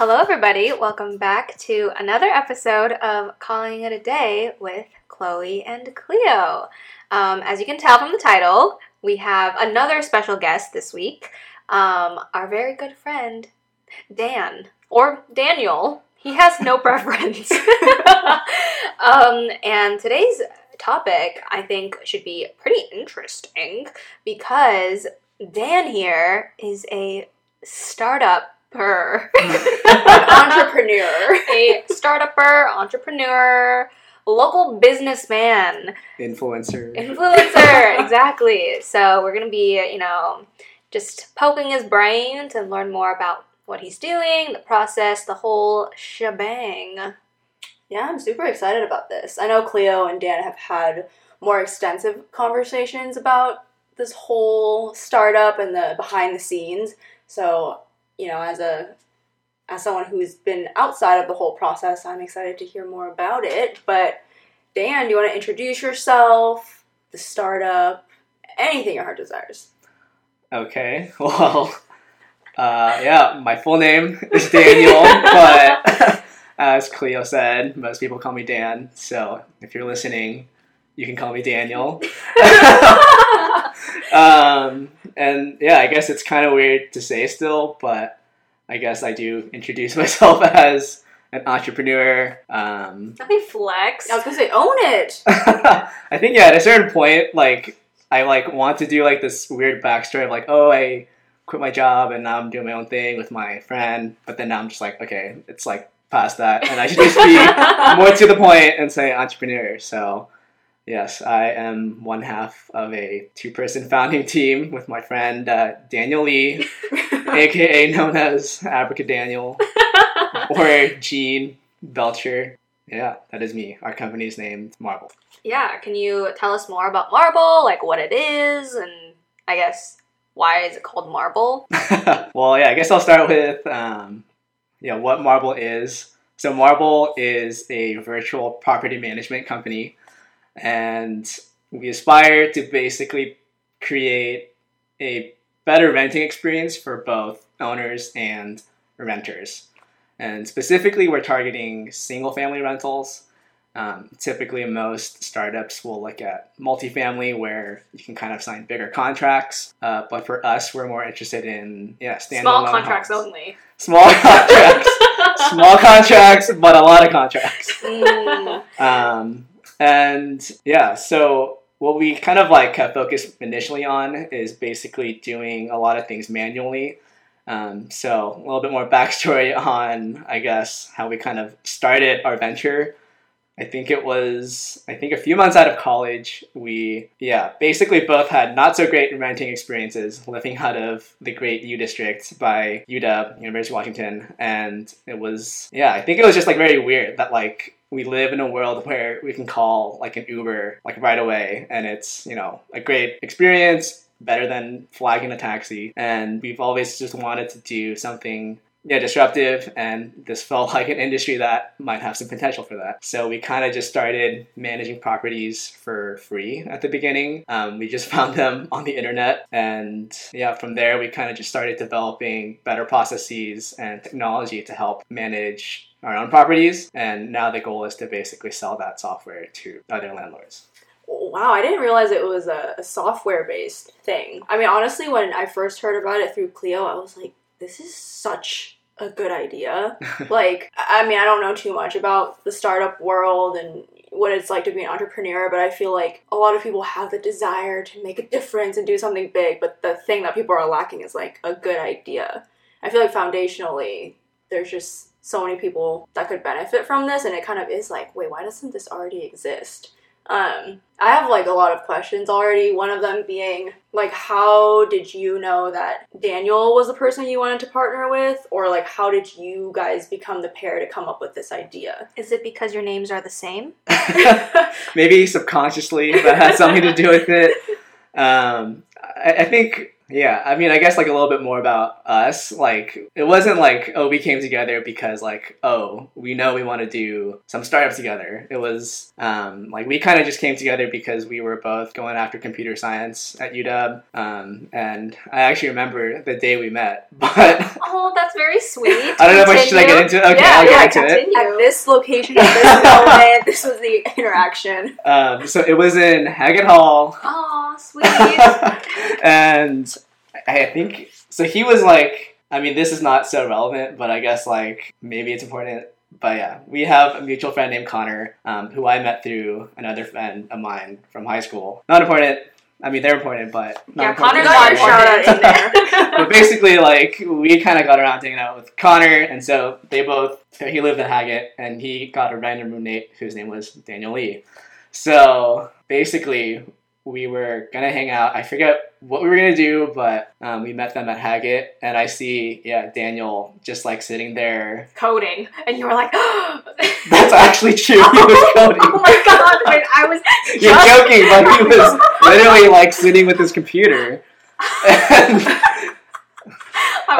Hello, everybody. Welcome back to another episode of Calling It a Day with Chloe and Cleo. Um, as you can tell from the title, we have another special guest this week, um, our very good friend, Dan, or Daniel. He has no preference. um, and today's topic, I think, should be pretty interesting because Dan here is a startup entrepreneur, a startupper, entrepreneur, local businessman, influencer, influencer, exactly. So we're gonna be, you know, just poking his brains and learn more about what he's doing, the process, the whole shebang. Yeah, I'm super excited about this. I know Cleo and Dan have had more extensive conversations about this whole startup and the behind the scenes. So you know, as a as someone who's been outside of the whole process, I'm excited to hear more about it. But Dan, do you want to introduce yourself, the startup, anything your heart desires? Okay, well, uh, yeah, my full name is Daniel, but as Cleo said, most people call me Dan. So if you're listening, you can call me Daniel. um, and yeah, I guess it's kind of weird to say still, but I guess I do introduce myself as an entrepreneur. Um, I think flex. I was gonna say own it. I think yeah, at a certain point, like I like want to do like this weird backstory of like, oh, I quit my job and now I'm doing my own thing with my friend. But then now I'm just like, okay, it's like past that, and I should just be more to the point and say entrepreneur. So Yes, I am one half of a two person founding team with my friend uh, Daniel Lee, aka known as Abraca Daniel, or Gene Belcher. Yeah, that is me. Our company is named Marble. Yeah, can you tell us more about Marble, like what it is, and I guess why is it called Marble? well, yeah, I guess I'll start with um, yeah, what Marble is. So Marble is a virtual property management company and we aspire to basically create a better renting experience for both owners and renters. And specifically, we're targeting single family rentals. Um, typically, most startups will look at multifamily where you can kind of sign bigger contracts. Uh, but for us, we're more interested in yeah, standalone small contracts homes. only. Small contracts, small contracts, but a lot of contracts. Mm. Um, and yeah, so what we kind of like have focused initially on is basically doing a lot of things manually. Um, so a little bit more backstory on, I guess, how we kind of started our venture. I think it was, I think a few months out of college, we, yeah, basically both had not so great renting experiences living out of the great U District by UW, University of Washington. And it was, yeah, I think it was just like very weird that like we live in a world where we can call like an Uber like right away and it's, you know, a great experience, better than flagging a taxi. And we've always just wanted to do something yeah, disruptive, and this felt like an industry that might have some potential for that. So we kind of just started managing properties for free at the beginning. Um, we just found them on the internet, and yeah, from there we kind of just started developing better processes and technology to help manage our own properties. And now the goal is to basically sell that software to other landlords. Wow, I didn't realize it was a, a software based thing. I mean, honestly, when I first heard about it through Cleo, I was like, this is such a good idea. like, I mean, I don't know too much about the startup world and what it's like to be an entrepreneur, but I feel like a lot of people have the desire to make a difference and do something big, but the thing that people are lacking is like a good idea. I feel like foundationally, there's just so many people that could benefit from this, and it kind of is like, wait, why doesn't this already exist? Um, I have like a lot of questions already. One of them being like, how did you know that Daniel was the person you wanted to partner with, or like, how did you guys become the pair to come up with this idea? Is it because your names are the same? Maybe subconsciously that had something to do with it. Um, I, I think yeah, I mean, I guess like a little bit more about us. Like, it wasn't like, oh, we came together because like, oh, we know we want to do some startups together. It was um, like we kind of just came together because we were both going after computer science at UW. Um, and I actually remember the day we met, but Oh, that's very sweet. I don't know if I should I get into it. Okay, yeah, I'll yeah, get into it. At this location, at this moment, this was the interaction. Um, so it was in Haggett Hall. Aw, sweet. and I think so. He was like, I mean, this is not so relevant, but I guess like maybe it's important. But yeah, we have a mutual friend named Connor, um, who I met through another friend of mine from high school. Not important. I mean, they're important, but not Yeah, important. Connor's Got your shout out in there. but basically, like we kind of got around hanging out with Connor, and so they both. He lived in Haggett, and he got a random roommate whose name was Daniel Lee. So basically, we were gonna hang out. I forget what we were gonna do, but um, we met them at Haggett, and I see, yeah, Daniel just like sitting there. coding, and you were like, That's actually true. He was coding. oh my god! Wait, I was. You're joking, but he was literally like sitting with his computer. And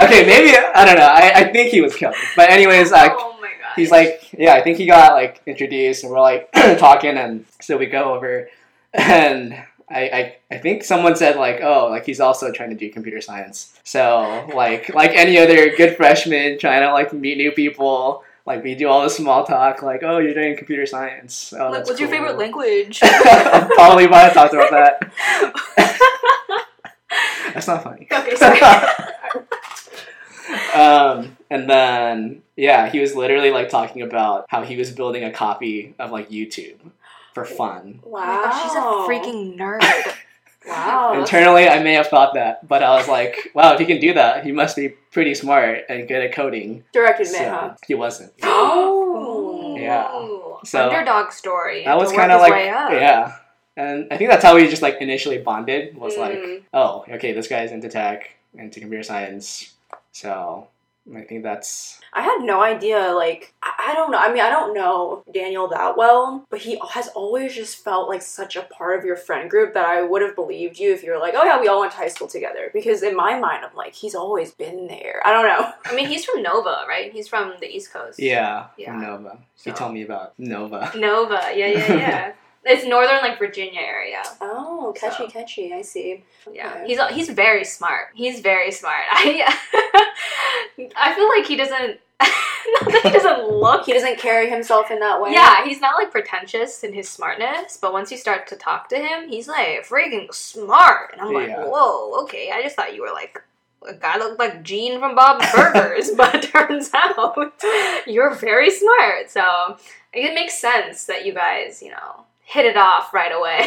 Okay, maybe I don't know. I, I think he was killed. But anyways, like oh he's like, yeah, I think he got like introduced, and we're like talking, and so we go over, and I, I I think someone said like, oh, like he's also trying to do computer science. So like like any other good freshman trying to like meet new people. Like we do all the small talk, like, oh, you're doing computer science. Oh, what's your favorite language? Probably might have talked about that. That's not funny. okay, sorry. um, and then yeah, he was literally like talking about how he was building a copy of like YouTube for fun. Oh my gosh, she's a freaking nerd. Wow. Internally, I may have thought that, but I was like, wow, if he can do that, he must be pretty smart and good at coding. Direct admit, So, huh? He wasn't. Oh. Yeah. Ooh, So, underdog story. That was kind of like yeah. And I think that's how we just like initially bonded was like, Mm. oh, okay, this guy's into tech, into computer science. So I think that's I had no idea. Like, I, I don't know. I mean, I don't know Daniel that well, but he has always just felt like such a part of your friend group that I would have believed you if you were like, oh yeah, we all went to high school together. Because in my mind, I'm like, he's always been there. I don't know. I mean, he's from Nova, right? He's from the East Coast. yeah, Yeah. from Nova. He told me about Nova. Nova, yeah, yeah, yeah. it's northern, like Virginia area. Oh, catchy, So. catchy. I see. Yeah, he's he's very smart. He's very smart. I I feel like he doesn't. not that he doesn't look. He doesn't carry himself in that way. Yeah, he's not like pretentious in his smartness, but once you start to talk to him, he's like freaking smart. And I'm like, Yeah. whoa, okay. I just thought you were like a guy looked like Gene from Bob's Burgers, but turns out you're very smart. So it makes sense that you guys, you know, hit it off right away.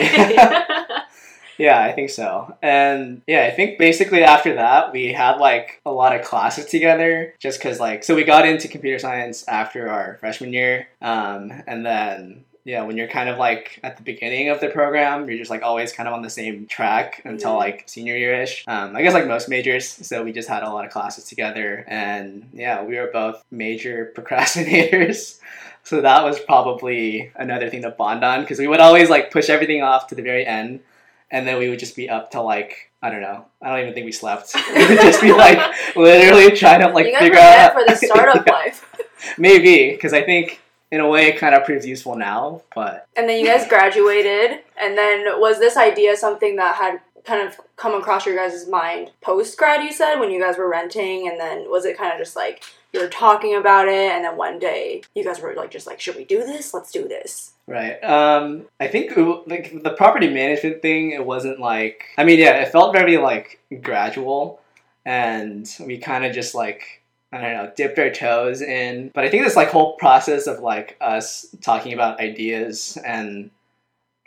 Yeah, I think so. And yeah, I think basically after that, we had like a lot of classes together just because, like, so we got into computer science after our freshman year. Um, and then, yeah, when you're kind of like at the beginning of the program, you're just like always kind of on the same track until like senior year ish. Um, I guess like most majors. So we just had a lot of classes together. And yeah, we were both major procrastinators. So that was probably another thing to bond on because we would always like push everything off to the very end and then we would just be up till like I don't know. I don't even think we slept. We would just be like literally trying to like you guys were figure out for the startup Yeah, life. maybe because I think in a way it kind of proves useful now, but And then you guys graduated, and then was this idea something that had kind of come across your guys' mind post grad? You said when you guys were renting, and then was it kind of just like you were talking about it, and then one day you guys were like, just like, should we do this? Let's do this. right. Um, I think like the property management thing. It wasn't like I mean, yeah, it felt very like gradual, and we kind of just like I don't know, dipped our toes in. But I think this like whole process of like us talking about ideas and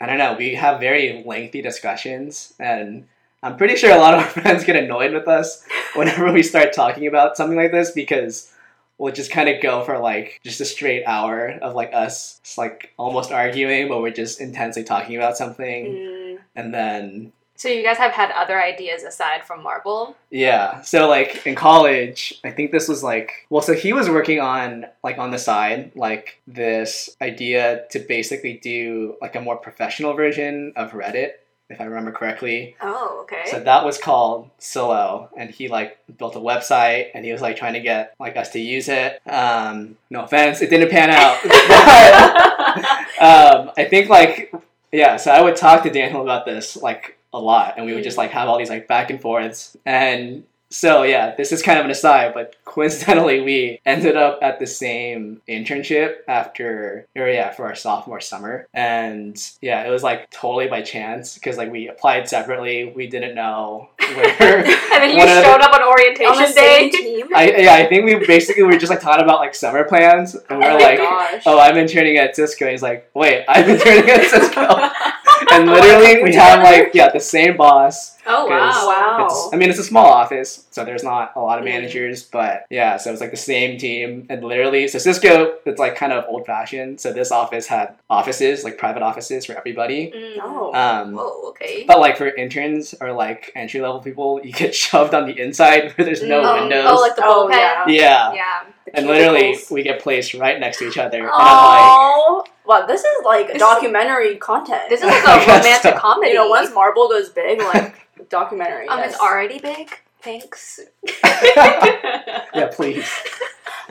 I don't know, we have very lengthy discussions and I'm pretty sure a lot of our friends get annoyed with us whenever we start talking about something like this because we'll just kind of go for like just a straight hour of like us just, like almost arguing but we're just intensely talking about something Mm, and then so you guys have had other ideas aside from Marble? Yeah. So like in college, I think this was like well, so he was working on like on the side like this idea to basically do like a more professional version of Reddit. If I remember correctly. Oh, okay. So that was called Solo, and he like built a website, and he was like trying to get like us to use it. Um, no offense, it didn't pan out. um, I think like yeah, so I would talk to Daniel about this like a lot, and we would just like have all these like back and forths, and so yeah, this is kind of an aside, but coincidentally, we ended up at the same internship after, or yeah, for our sophomore summer, and yeah, it was like totally by chance because like we applied separately, we didn't know where. and then you one of the- showed up on orientation On the day. same team. I yeah, I think we basically were just like talking about like summer plans, and we oh we're my like, gosh. "Oh, I'm interning at Cisco." And he's like, "Wait, I'm interning at Cisco," and Oh, literally we have like yeah the same boss. Oh wow. Wow. It's, I mean, it's a small office, so there's not a lot of Mm. managers, but yeah, so it's like the same team, and literally, so Cisco, it's like kind of old fashioned. So this office had offices, like private offices for everybody. Mm. Oh. Um, Whoa. Okay. but like for interns or like entry level people, you get shoved on the inside where there's no oh, windows. Oh, like the Oh, bullpen. yeah. yeah. Yeah. The And literally, we get placed right next to each other. And I'm Oh, well, this is like This is- documentary content. This is like a romantic so. comedy. you know, once Marble goes big, like documentary. um, yes. it's already big. Thanks. yeah, please.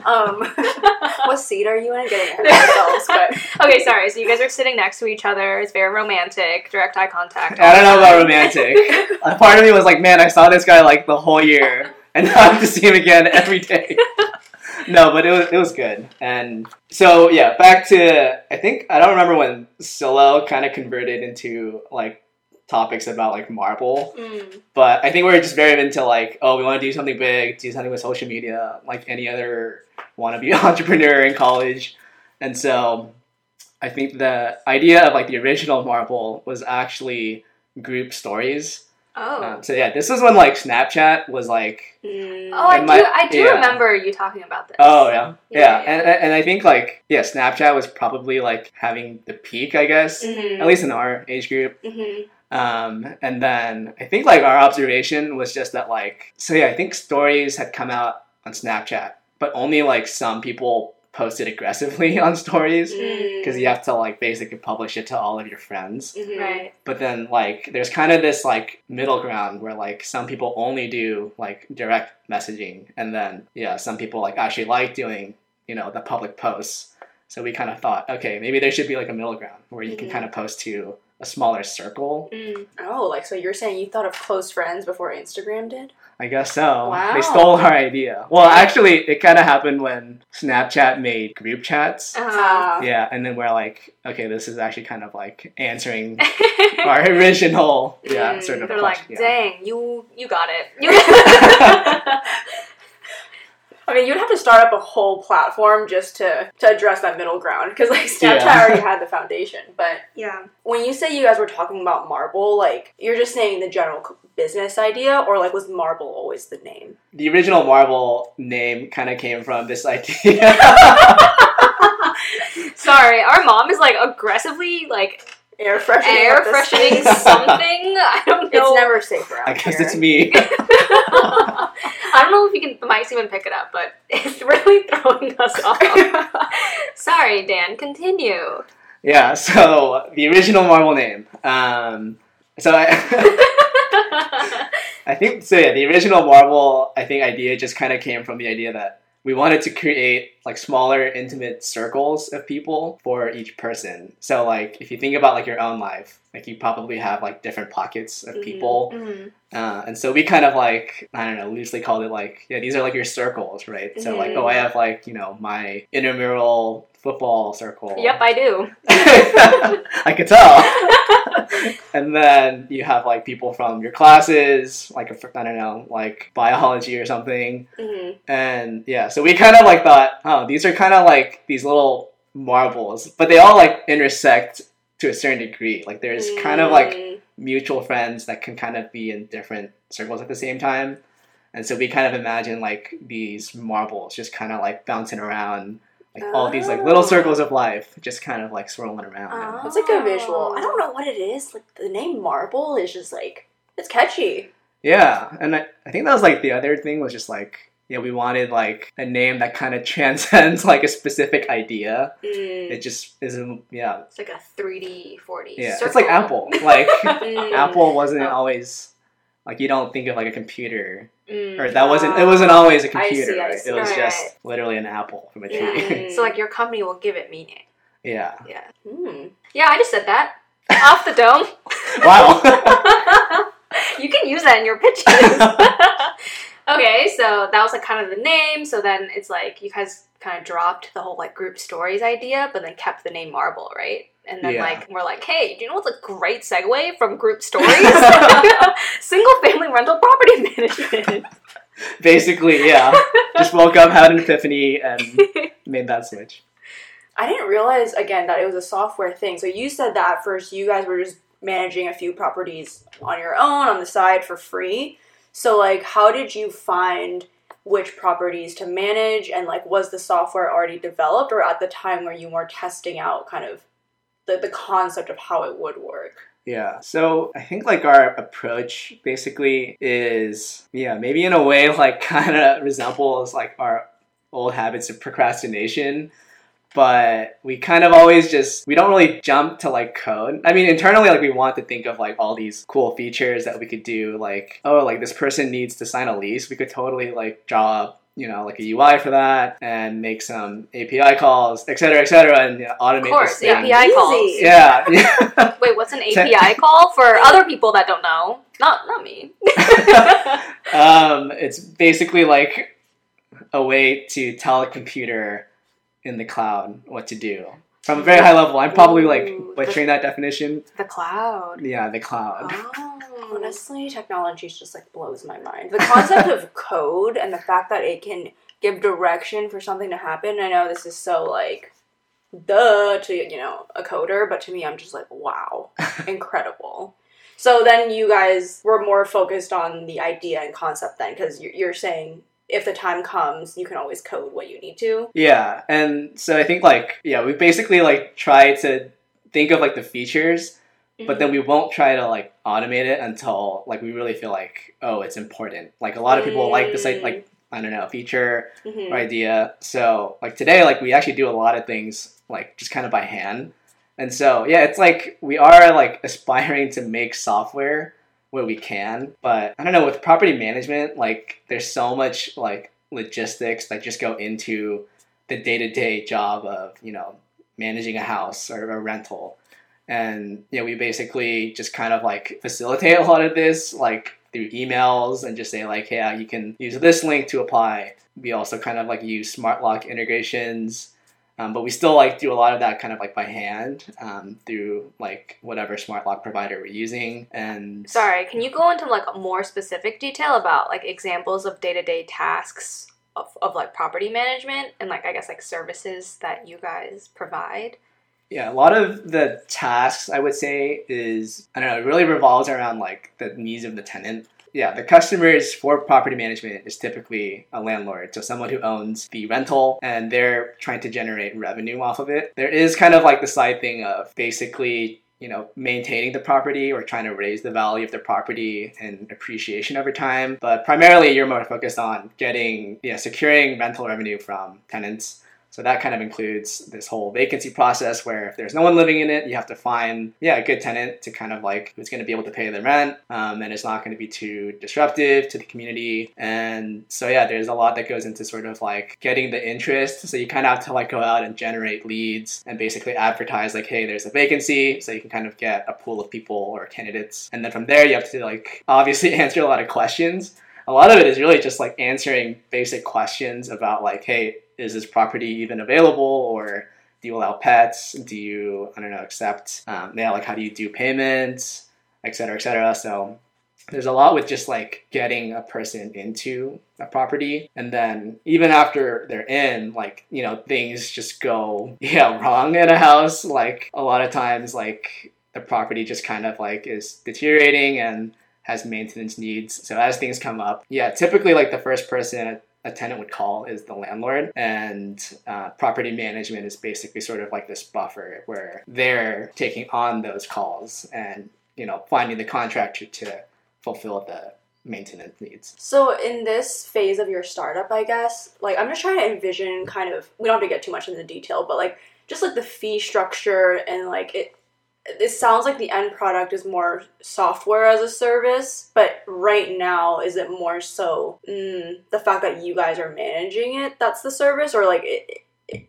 Um, what seat are you in? Getting ourselves, but okay, sorry. So you guys are sitting next to each other. It's very romantic. Direct eye contact. I don't know about romantic. A part of me was like, man, I saw this guy like the whole year, and now I have to see him again every day. No, but it was it was good. And so yeah, back to I think I don't remember when Solo kind of converted into like topics about like marble, Mm. but I think we are just very into like, oh, we want to do something big, do something with social media, like any other wannabe entrepreneur in college, and so I think the idea of like the original marble was actually group stories. Oh. Um, so yeah, this is when like Snapchat was like mm, oh, I in do. I do yeah. remember you talking about this. Oh yeah, yeah, Yeah, yeah. And, and I think like yeah, Snapchat was probably like having the peak, I guess, mhm, at least in our age group. mhm. Um, and then I think like our observation was just that like so yeah, I think stories had come out on Snapchat, but only like some people posted aggressively on stories Mm. because you have to like basically publish it to all of your friends. Mhm. Right. But then like there's kind of this like middle ground where like some people only do like direct messaging and then yeah, some people like actually like doing, you know, the public posts. So we kind of thought, okay, maybe there should be like a middle ground where you can Mhm. kind of post to a smaller circle. Mm. Oh, like so you're saying you thought of close friends before Instagram did? I guess so. Wow. They stole our idea. Well, actually, it kind of happened when Snapchat made group chats. Uh-huh. Uh, Yeah, and then we're like, okay, this is actually kind of like answering our original, yeah, Mm, sort of They're like, question. yeah. dang, you you got it. You I mean, you'd have to start up a whole platform just to to address that middle ground because like Snapchat Yeah. already had the foundation. But yeah. when you say you guys were talking about Marble, like you're just saying the general business idea, or like was Marble always the name? the original Marble name kind of came from this idea. Sorry, our mom is like aggressively like Air freshening. air freshening something. I don't know. It's never safe around I guess here. it's me. I don't know if you can the mics even pick it up, but it's really throwing us off. Sorry, Dan. Continue. Yeah, so the original Marble name. Um, so I, I think so. Yeah, the original Marble I think idea just kind of came from the idea that we wanted to create like smaller, intimate circles of people for each person. So like if you think about like your own life, like you probably have like different pockets of Mhm. people. Mhm. Uh, and so we kind of like I don't know loosely called it like yeah these are like your circles right so like oh I have like you know my intramural football circle Yep, I do. I could tell and then you have like people from your classes like I don't know like biology or something Mhm. and yeah so we kind of like thought oh these are kind of like these little marbles but they all like intersect to a certain degree like there's kind of like Mm. mutual friends that can kind of be in different circles at the same time. And so we kind of imagine like these marbles just kind of like bouncing around, like all these like little Oh. circles of life just kind of like swirling around. Oh. That's a visual. I don't know what it is. Like the name Marble is just like it's catchy. Yeah, and I, I think that was like the other thing was just like you know, we wanted like a name that kind of transcends like a specific idea. Mm. It just isn't, yeah, It's like a 3D, 4D. yeah. circle. It's like Apple. Like Mm. Apple wasn't Oh. always like you don't think of like a computer Mm. or that wasn't it wasn't always a computer. I right? see. It was Right, just literally an apple from a tree. Mm. So like your company will give it meaning. yeah. Yeah. Mm. Yeah, I just said that. Off the dome. Wow. you can use that in your pitches. Okay, so that was like kind of the name. So then it's like you guys kind of dropped the whole like group stories idea, but then kept the name Marble, right? And then Yeah. like we're like, hey, do you know what's a great segue from group stories? Single family rental property management. Basically, yeah. Just woke up, had an epiphany, and made that switch. I didn't realize again that it was a software thing. So you said that at first you guys were just managing a few properties on your own on the side for free. So like how did you find which properties to manage and like was the software already developed or at the time where you were testing out kind of the, the concept of how it would work? Yeah. So I think like our approach basically is yeah, maybe in a way like kind of resembles like our old habits of procrastination. But we kind of always just we don't really jump to like code. I mean internally like we want to think of like all these cool features that we could do like oh like this person needs to sign a lease. We could totally like draw up you know like a UI for that and make some API calls, et cetera, et cetera, and you know, automate Of course. API calls. Easy. Yeah, yeah. Wait, what's an API call for other people that don't know? Not not me. um, it's basically like a way to tell a computer in the cloud what to do from a very high level. I'm probably like Ooh, butchering that definition. The cloud. Yeah, the cloud. Oh. Honestly, technology just like blows my mind. The concept of code and the fact that it can give direction for something to happen. I know this is so like duh to you know a coder, but to me, I'm just like wow, incredible. So then you guys were more focused on the idea and concept then, because you're, you're saying if the time comes, you can always code what you need to. Yeah, and so I think like yeah, we basically like try to think of like the features, but then we won't try to like automate it until like we really feel like oh it's important. Like a lot of people like this like like I don't know feature Mhm. or idea. So like today, like we actually do a lot of things like just kind of by hand. And so yeah, it's like we are like aspiring to make software where we can, but I don't know with property management, like there's so much like logistics that just go into the day to day job of you know managing a house or a rental. And yeah, we basically just kind of like facilitate a lot of this like through emails and just say like, yeah, you can use this link to apply. We also kind of like use smart lock integrations, um, but we still like do a lot of that kind of like by hand um, through like whatever smart lock provider we're using. And Sorry, can you go into like more specific detail about like examples of day to day tasks of, of like property management and like I guess like services that you guys provide? Yeah, a lot of the tasks I would say is I don't know, it really revolves around like the needs of the tenant. Yeah, the customers for property management is typically a landlord, so someone who owns the rental and they're trying to generate revenue off of it. There is kind of like the side thing of basically you know, maintaining the property or trying to raise the value of the property and appreciation over time. But primarily, you're more focused on getting, yeah, securing rental revenue from tenants. So that kind of includes this whole vacancy process where if there's no one living in it, you have to find, yeah, a good tenant to kind of like who's going to be able to pay the rent um, and it's not going to be too disruptive to the community. And so, yeah, there's a lot that goes into sort of like getting the interest. So you kind of have to like go out and generate leads and basically advertise like, hey, there's a vacancy. So you can kind of get a pool of people or candidates. And then from there, you have to like obviously answer a lot of questions. A lot of it is really just like answering basic questions about like, hey, is this property even available or do you allow pets? Do you i don't know accept um, yeah like how do you do payments? Et cetera et cetera. So there's a lot with just like getting a person into a property. And then even after they're in like you know things just go yeah wrong in a house. Like a lot of times like the property just kind of like is deteriorating and has maintenance needs. So as things come up yeah typically like the first person a tenant would call is the landlord, and uh, property management is basically sort of like this buffer where they're taking on those calls and you know finding the contractor to fulfill the maintenance needs. So in this phase of your startup, I guess, like I'm just trying to envision kind of we don't have to get too much into the detail, but like just like the fee structure and like it it sounds like the end product is more software as a service, but right now is it more so mm, the fact that you guys are managing it that's the service or like it,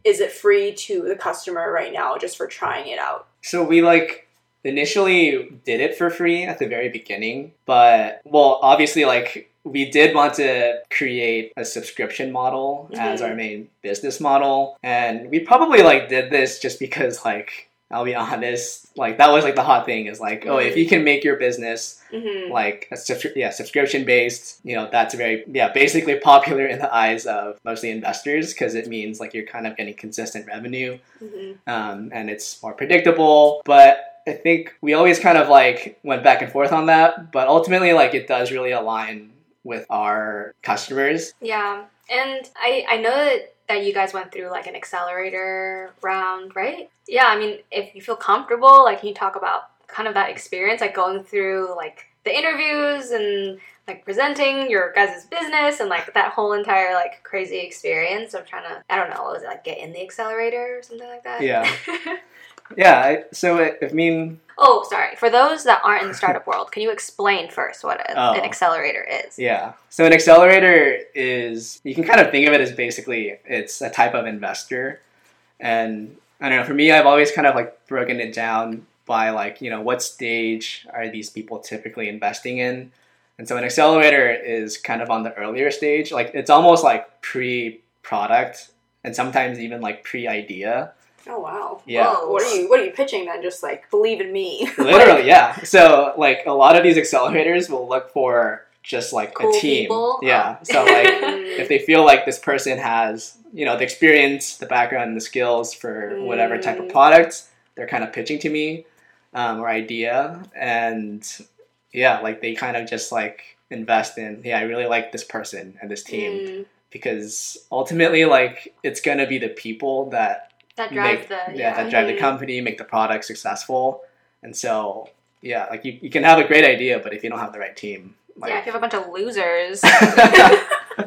is it free to the customer right now just for trying it out? So we like initially did it for free at the very beginning, but well, obviously like we did want to create a subscription model mm-hmm. as our main business model and we probably like did this just because like I'll be honest, like that was like the hot thing is like, mm-hmm. oh, if you can make your business mm-hmm. like a subscri- yeah subscription based, you know, that's very yeah basically popular in the eyes of mostly investors because it means like you're kind of getting consistent revenue, mm-hmm. um, and it's more predictable. But I think we always kind of like went back and forth on that, but ultimately like it does really align with our customers. Yeah, and I I know that that you guys went through like an accelerator round, right? Yeah, I mean, if you feel comfortable, like, can you talk about kind of that experience, like going through like the interviews and like presenting your guys' business and like that whole entire like crazy experience of trying to, I don't know, was it like get in the accelerator or something like that? Yeah. yeah. I, so it, I mean, Oh, sorry. For those that aren't in the startup world, can you explain first what a, oh. an accelerator is? Yeah. So an accelerator is you can kind of think of it as basically it's a type of investor, and I don't know. For me, I've always kind of like broken it down by like you know what stage are these people typically investing in, and so an accelerator is kind of on the earlier stage. Like it's almost like pre-product and sometimes even like pre-idea Oh wow! Yeah. Whoa. What are you What are you pitching then? Just like believe in me. Literally, yeah. So like a lot of these accelerators will look for just like cool a team. People. Yeah. So like if they feel like this person has you know the experience, the background, and the skills for mm. whatever type of mm. product they're kind of pitching to me um, or idea, and yeah, like they kind of just like invest in. Yeah, I really like this person and this team. Mm. Because ultimately, like it's gonna be the people that that drive make, the yeah, yeah, that drive the company, make the product successful. And so yeah, like you, you can have a great idea, but if you don't have the right team, like... yeah, if you have a bunch of losers.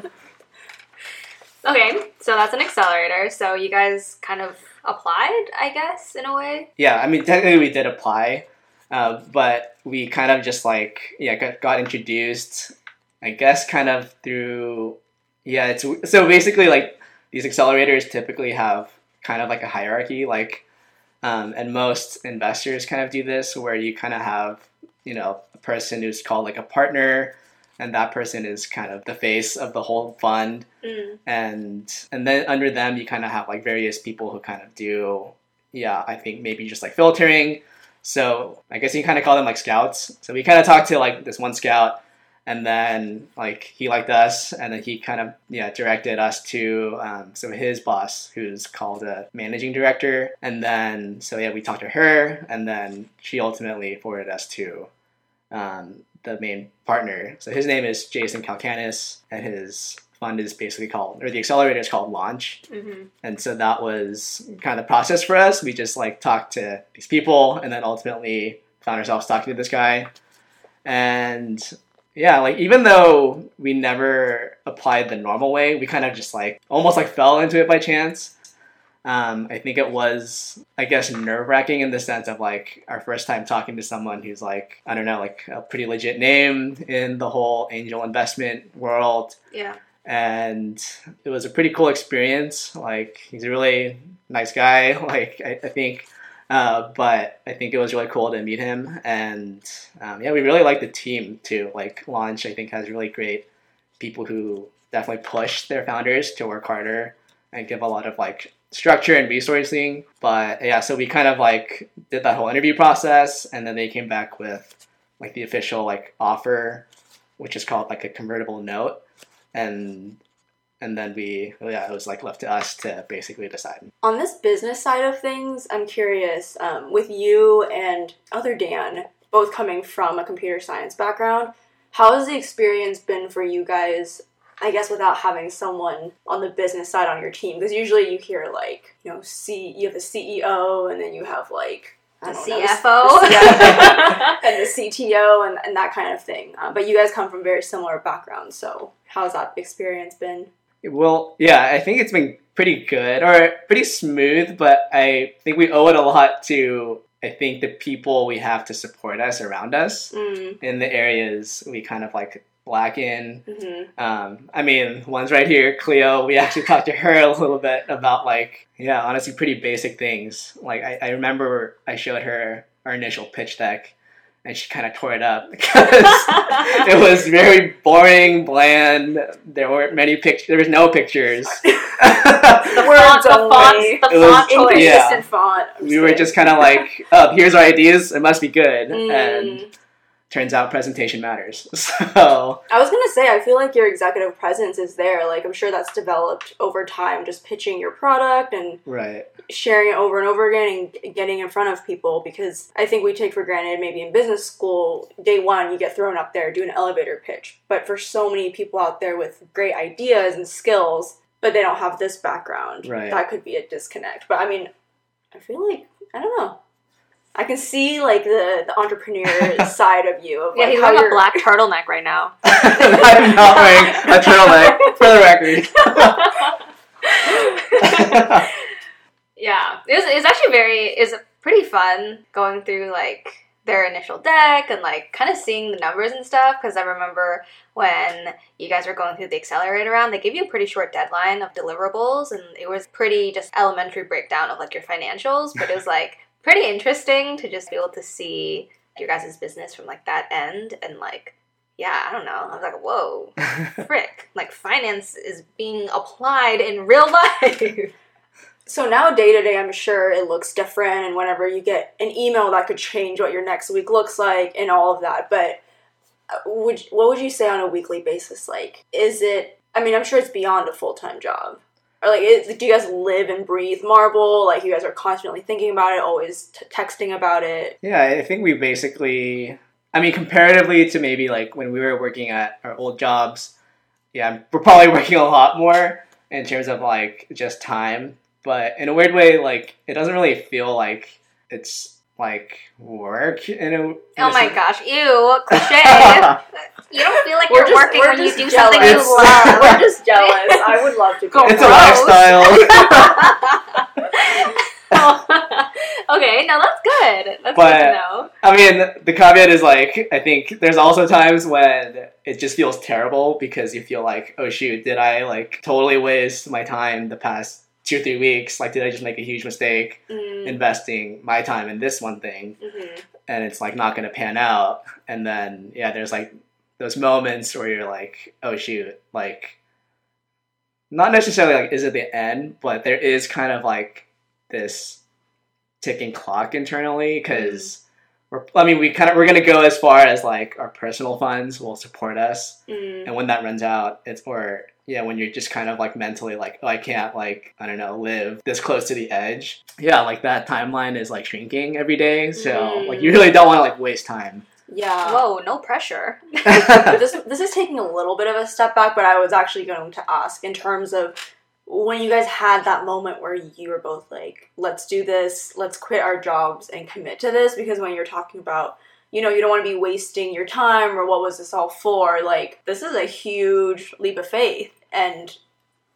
okay, so that's an accelerator. So you guys kind of applied, I guess, in a way. Yeah, I mean, technically we did apply, uh, but we kind of just like yeah got, got introduced, I guess, kind of through yeah. It's so basically like these accelerators typically have kind of like a hierarchy, like, um, and most investors kind of do this where you kind of have, you know, a person who's called like a partner, and that person is kind of the face of the whole fund, mm. and and then under them you kind of have like various people who kind of do, yeah, I think maybe just like filtering. So I guess you kind of call them like scouts. So we kind of talked to like this one scout and then like he liked us and then he kind of yeah directed us to um, so his boss who's called a managing director. And then so yeah we talked to her and then she ultimately forwarded us to um, the main partner. So his name is Jason Calacanis and his fund is basically called or the accelerator is called launch. Mm-hmm. and so that was kind of the process for us. We just like talked to these people and then ultimately found ourselves talking to this guy. And yeah, like even though we never applied the normal way, we kind of just like almost like fell into it by chance. Um, I think it was, I guess, nerve wracking in the sense of like our first time talking to someone who's like, I don't know, like a pretty legit name in the whole angel investment world. Yeah. And it was a pretty cool experience. Like, he's a really nice guy. Like, I, I think uh, but I think it was really cool to meet him, and um, yeah, we really like the team too. Like Launch, I think has really great people who definitely push their founders to work harder and give a lot of like structure and resourcing. But yeah, so we kind of like did that whole interview process, and then they came back with like the official like offer, which is called like a convertible note, and and then we yeah it was like left to us to basically decide on this business side of things i'm curious um, with you and other dan both coming from a computer science background how has the experience been for you guys i guess without having someone on the business side on your team because usually you hear like you know see you have the ceo and then you have like I The don't know, CFO. and the CTO and, and that kind of thing. Uh, but you guys come from very similar backgrounds, so how's that experience been? Well, yeah, I think it's been pretty good or pretty smooth, but I think we owe it a lot to I think the people we have to support us around us Mm, in the areas we kind of like lack in. hmm Um, I mean, one's right here, Cleo. We actually talked to her a little bit about like, yeah, honestly, pretty basic things. Like I, I remember I showed her our initial pitch deck, and she kind of tore it up because it was very boring, bland. There weren't many pictures. There was no pictures. the Words font, the only. fonts, the It was- font choice. Yeah. Font. I'm we were just kind of like, oh, here's our ideas. It must be good. Mm. And turns out presentation matters. So I was gonna say, I feel like your executive presence is there. Like, I'm sure that's developed over time, just pitching your product and right, sharing it over and over again and getting in front of people. Because I think we take for granted, maybe in business school, day one, you get thrown up there, do an elevator pitch. But for so many people out there with great ideas and skills, but they don't have this background, Right. that could be a disconnect. But I mean, I feel like, I don't know. I can see like the, the entrepreneur side of you. Of, Yeah, like, he's how wearing a black turtleneck right now. I'm not wearing a turtleneck for the record. Yeah, it was, it actually very is pretty fun going through like their initial deck and like kind of seeing the numbers and stuff because I remember when you guys were going through the accelerator round, they gave you a pretty short deadline of deliverables and it was pretty just elementary breakdown of like your financials, but it was like pretty interesting to just be able to see your guys' business from like that end and like yeah, I don't know. I was like, whoa, frick. Like finance is being applied in real life. So now day to day, I'm sure it looks different, and whenever you get an email that could change what your next week looks like, and all of that. But uh, would what would you say on a weekly basis? Like, is it? I mean, I'm sure it's beyond a full time job. Or like, is, do you guys live and breathe Marble? Like, you guys are constantly thinking about it, always t- texting about it. yeah, I think we basically, I mean, comparatively to maybe like when we were working at our old jobs, yeah, we're probably working a lot more in terms of like just time. But in a weird way, like it doesn't really feel like it's like work in a. in Oh my sense. gosh, ew, cliche. you don't feel like We're you're just- working when you do jealous. something you love. We're just jealous. I would love to. Go do It's a lifestyle. okay, no, that's good. That's But- good to know. I mean, the caveat is like, I think there's also times when it just feels terrible because you feel like, oh shoot, did I like totally waste my time the past two or three weeks? Like, did I just make a huge mistake Mm, investing my time in this one thing mhm. and it's like not going to pan out? And then, yeah, there's like those moments where you're like, oh shoot, like, not necessarily like, is it the end, but there is kind of like this ticking clock internally because we're I mean we kind of we're gonna go as far as like our personal funds will support us Mm. and when that runs out it's or yeah when you're just kind of like mentally like oh I can't like I don't know live this close to the edge yeah like that timeline is like shrinking every day so Mm. like you really don't want to like waste time Yeah. Whoa, no pressure. this this is taking a little bit of a step back, but I was actually going to ask in terms of when you guys had that moment where you were both like, "Let's do this. Let's quit our jobs and commit to this." Because when you're talking about, you know, you don't want to be wasting your time or what was this all for? Like, this is a huge leap of faith. And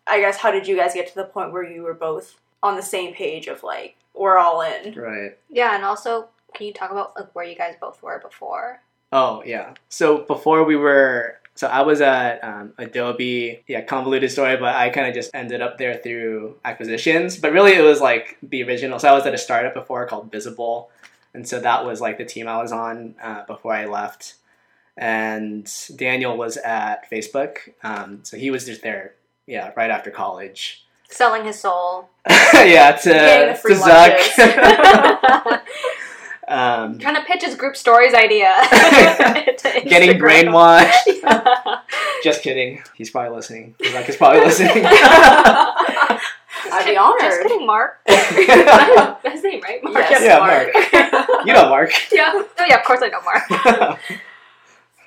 I guess how did you guys get to the point where you were both on the same page of like, we're all in? right Yeah, and also, can you talk about like where you guys both were before? Oh yeah. So before we were, so I was at um, Adobe. Yeah, convoluted story, but I kind of just ended up there through acquisitions. But really, it was like the original. So I was at a startup before called Visible, and so that was like the team I was on uh, before I left. And Daniel was at Facebook, um, so he was just there. Yeah, right after college. Selling his soul. yeah, to, to Zuck. um, Trying to pitch his group stories idea. getting brainwashed. Just kidding. He's probably listening. Zuck is probably listening. I'd be honored. Just kidding, Mark. That's his name, right? Mark. Yes, Yeah, Mark. you know Mark. Yeah. Oh yeah, of course I know Mark.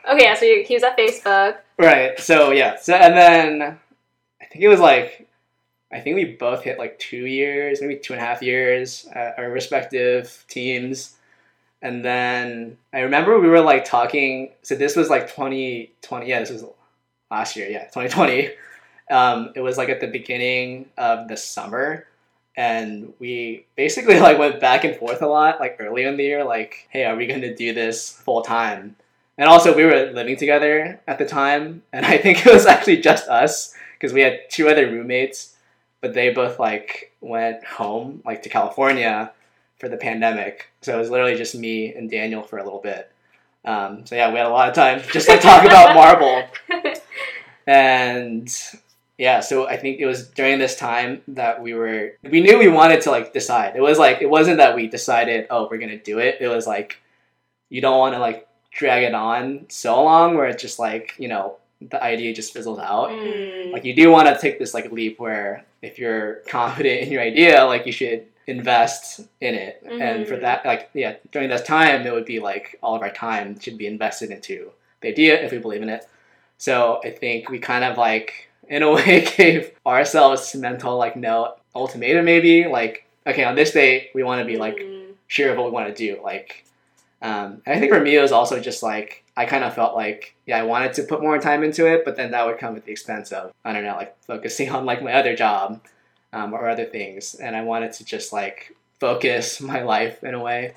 Okay, yeah, so you, he was at Facebook. right. So yeah. So and then I think it was like I think we both hit like two years, maybe two and a half years at our respective teams. And then I remember we were like talking. So this was like 2020. Yeah, this was last year. Yeah, 2020. Um, it was like at the beginning of the summer. And we basically like went back and forth a lot, like early in the year, like, hey, are we going to do this full time? And also, we were living together at the time, and I think it was actually just us because we had two other roommates, but they both like went home, like to California, for the pandemic. So it was literally just me and Daniel for a little bit. Um, so yeah, we had a lot of time just to talk about Marble. And yeah, so I think it was during this time that we were we knew we wanted to like decide. It was like it wasn't that we decided, oh, we're gonna do it. It was like you don't want to like drag it on so long where it's just like, you know, the idea just fizzles out. Mm. Like you do want to take this like leap where if you're confident in your idea, like you should invest in it. And for Mhm. that, like yeah, during this time, it would be like all of our time should be invested into the idea if we believe in it. So I think we kind of like in a way gave ourselves mental like no ultimatum maybe like okay on this day we want to be like Mm. sure of what we want to do. Like, um, and I think for me it was also just like I kind of felt like yeah I wanted to put more time into it, but then that would come at the expense of I don't know like focusing on like my other job um, or other things, and I wanted to just like focus my life in a way.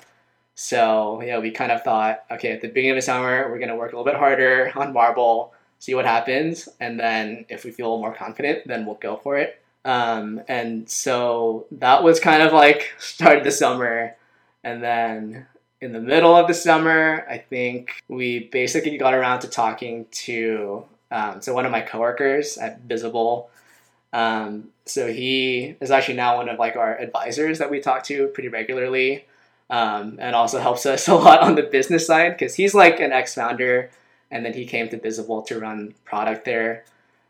So yeah, we kind of thought okay at the beginning of the summer we're gonna work a little bit harder on Marble, see what happens, and then if we feel more confident, then we'll go for it. Um, and so that was kind of like started the summer. And then in the middle of the summer, I think we basically got around to talking to um, so one of my coworkers at Visible. Um, so he is actually now one of like our advisors that we talk to pretty regularly, um, and also helps us a lot on the business side because he's like an ex-founder, and then he came to Visible to run product there.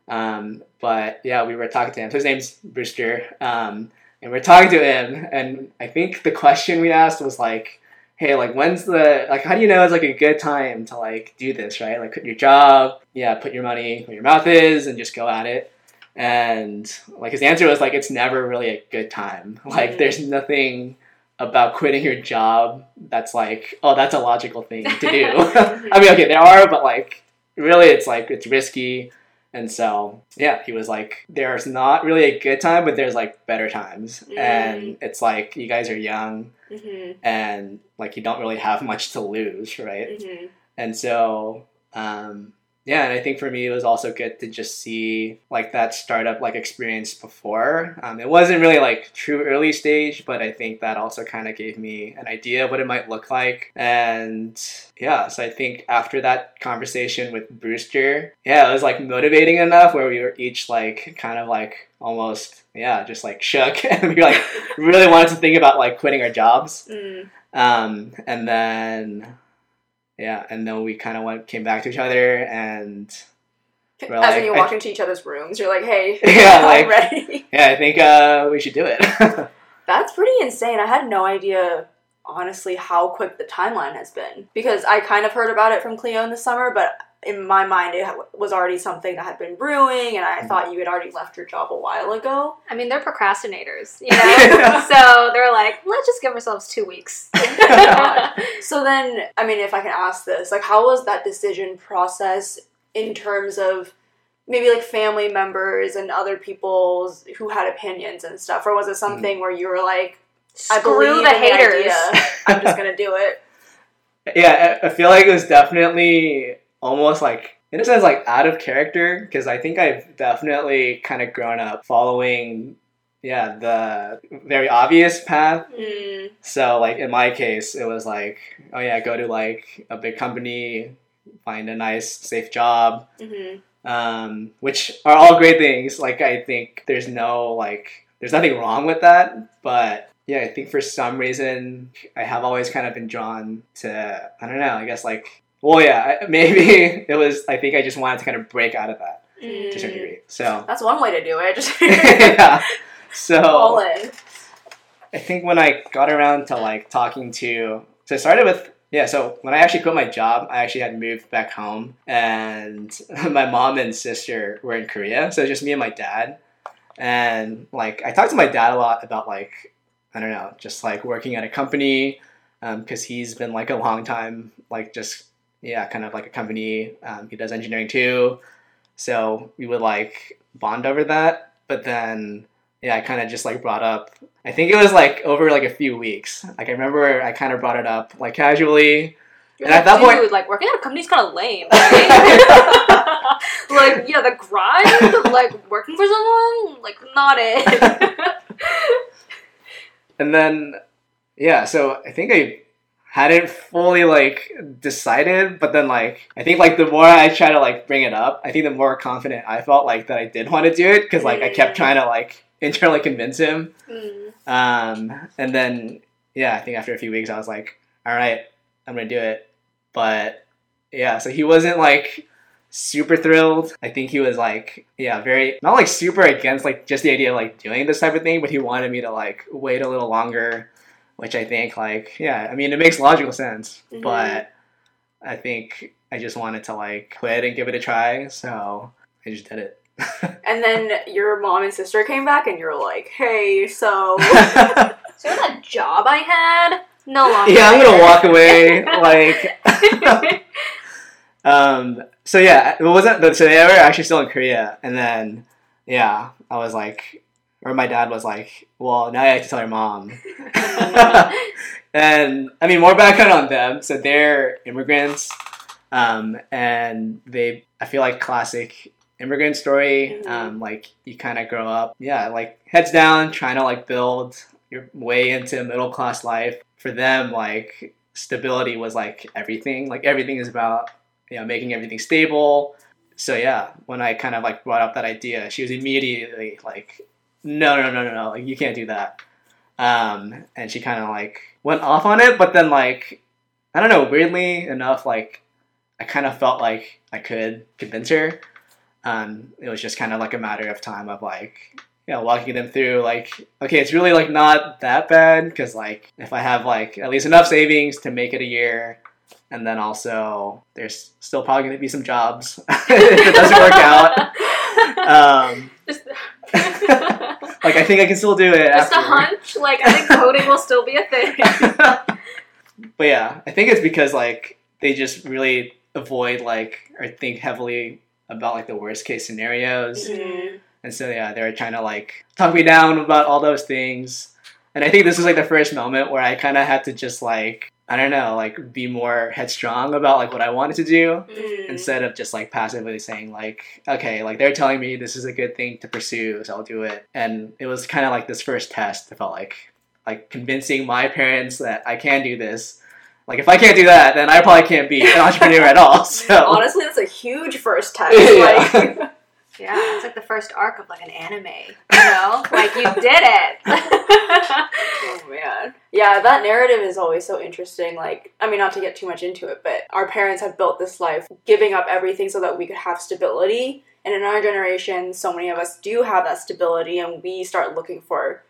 Um, but yeah, we were talking to him. So his name's Brewster. Um, and we are talking to him, and I think the question we asked was like, "Hey, like, when's the like? How do you know it's like a good time to like do this, right? Like, quit your job, yeah, put your money where your mouth is, and just go at it." And like his answer was like, "It's never really a good time. Like, Mm. there's nothing." About quitting your job, that's like, oh, that's a logical thing to do. I mean, okay, there are, but like, really, it's like it's risky. And so, yeah, he was like, there's not really a good time, but there's like better times. Mm. And it's like, you guys are young Mhm. and like you don't really have much to lose, right? Mhm. And so, um, yeah, and I think for me, it was also good to just see like that startup like experience before. Um, it wasn't really like true early stage, but I think that also kind of gave me an idea of what it might look like. And yeah, so I think after that conversation with Brewster, yeah, it was like motivating enough where we were each like kind of like almost yeah, just like shook, and we like really wanted to think about like quitting our jobs. Mm. Um, and then, yeah, and then we kind of went, came back to each other, and As like- when you I- walk into each other's rooms, you're like, "Hey, Yeah, I'm ready." yeah, I think uh, we should do it. That's pretty insane. I had no idea, honestly, how quick the timeline has been. Because I kind of heard about it from Cleo in the summer, but in my mind, it was already something that had been brewing, and I Mhm. thought you had already left your job a while ago. I mean, they're procrastinators, you know? so they're like, let's just give ourselves two weeks. So then, I mean, if I can ask this, like, how was that decision process in terms of maybe like family members and other people's who had opinions and stuff, or was it something where you were like, I Screw believe the in haters. idea, I'm just gonna do it. yeah, I I feel like it was definitely almost like, in a sense, like out of character, because I think I've definitely kind of grown up following, yeah, the very obvious path Mm, So like in my case, it was like, oh yeah, go to like a big company, find a nice safe job, hmm um, which are all great things. Like I think there's no like there's nothing wrong with that, but yeah, I think for some reason I have always kind of been drawn to I don't know. I guess like well yeah maybe it was I think I just wanted to kind of break out of that to a certain degree. So That's one way to do it. Just yeah, so all in. I think when I got around to like talking to, so I started with yeah. So when I actually quit my job, I actually had moved back home, and my mom and sister were in Korea, so it was just me and my dad. and like I talked to my dad a lot about like I don't know, just like working at a company because um, he's been like a long time like just yeah, kind of like a company. Um, he does engineering too, so we would like bond over that. But then yeah, I kind of just like brought up. I think it was like over like a few weeks. Like I remember I kind of brought it up like casually. You're and like, at that dude, point, like working at a company's kind of lame, right? like, yeah, the grind, of like working for someone, like not it. and then, yeah, so I think I hadn't fully like decided, but then like I think like the more I try to like bring it up, I think the more confident I felt like that I did want to do it because like I kept trying to like internally convince him. Mm. Um, and then yeah, I think after a few weeks I was like, all right, I'm gonna do it. But yeah, so he wasn't like super thrilled. I think he was like, yeah, very not like super against like just the idea of like doing this type of thing, but he wanted me to like wait a little longer, which I think like yeah, I mean it makes logical sense, mm-hmm. but I think I just wanted to like quit and give it a try, so I just did it. and then your mom and sister came back, and you're like, "Hey, so so that job I had no longer." Yeah, I'm gonna walk away. like, um. So yeah, it wasn't. So they were actually still in Korea, and then yeah, I was like, or my dad was like, "Well, now you have to tell your mom." and I mean, more background on them. So they're immigrants, um, and they. I feel like classic immigrant story. Mm-hmm. Um, like you kind of grow up, yeah, like heads down, trying to like build your way into middle class life. For them, like stability was like everything. Like everything is about you know making everything stable. So yeah, when I kind of like brought up that idea, she was immediately like, no, no, no, no, no, like you can't do that. Um, and she kind of like went off on it, but then like I don't know, weirdly enough, like I kind of felt like I could convince her. Um, it was just kind of like a matter of time of like, you know, walking them through like, okay, it's really like not that bad because like if I have like at least enough savings to make it a year, and then also there's still probably going to be some jobs if it doesn't work out. Um, like I think I can still do it. Just after. a hunch. Like I think coding will still be a thing. but yeah, I think it's because like they just really avoid like or think heavily about like the worst case scenarios. Mm-hmm. And so yeah, they were trying to like talk me down about all those things. And I think this was like the first moment where I kind of had to just like I don't know, like be more headstrong about like what I wanted to do mm. instead of just like passively saying like, okay, like they're telling me this is a good thing to pursue, so I'll do it. And it was kind of like this first test. I felt like like convincing my parents that I can do this like if I can't do that, then I probably can't be an entrepreneur at all. So honestly, that's a huge first test. yeah. Like, yeah, it's like the first arc of like an anime. You know, like you did it. oh man, yeah, that narrative is always so interesting. Like, I mean, not to get too much into it, but our parents have built this life, giving up everything so that we could have stability. And in our generation, so many of us do have that stability, and we start looking for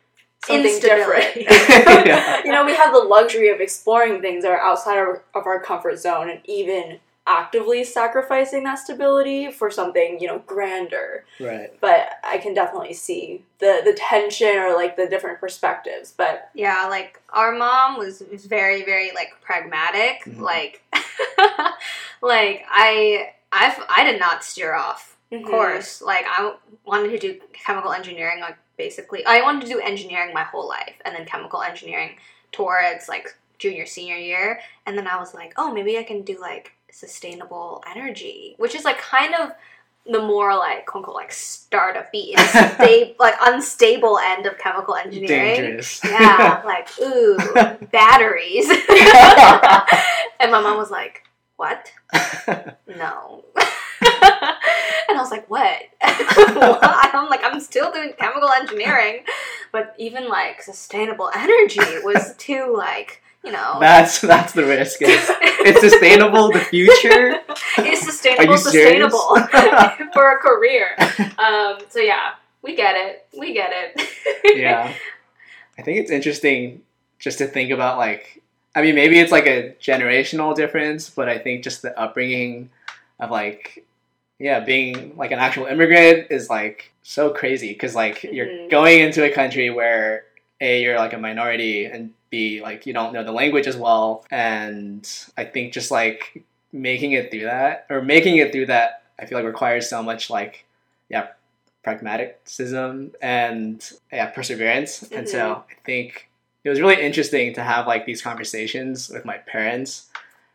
something different. yeah. You know, we have the luxury of exploring things that are outside of, of our comfort zone and even actively sacrificing that stability for something, you know, grander. Right. But I can definitely see the the tension or like the different perspectives. But yeah, like our mom was, was very, very like pragmatic. Mm-hmm. Like like I I I did not steer off mm-hmm. course. Like I wanted to do chemical engineering like basically. I wanted to do engineering my whole life, and then chemical engineering towards like junior senior year, and then I was like, oh, maybe I can do like sustainable energy, which is like kind of the more like quote unquote like startup sta- like unstable end of chemical engineering. Dangerous. Yeah, like ooh, batteries. and my mom was like, "What? No." and I was like, what? I'm like, I'm still doing chemical engineering, but even like sustainable energy was too like, you know. That's that's the risk. It's, it's sustainable. The future is sustainable. sustainable for a career. Um, so yeah, we get it. We get it. yeah, I think it's interesting just to think about like. I mean, maybe it's like a generational difference, but I think just the upbringing of like yeah, being like an actual immigrant is like so crazy because like you're Mhm. going into a country where a you're like a minority and b like you don't know the language as well. And I think just like making it through that or making it through that I feel like requires so much like yeah pragmatism and yeah perseverance. And so mm-hmm. I think it was really interesting to have like these conversations with my parents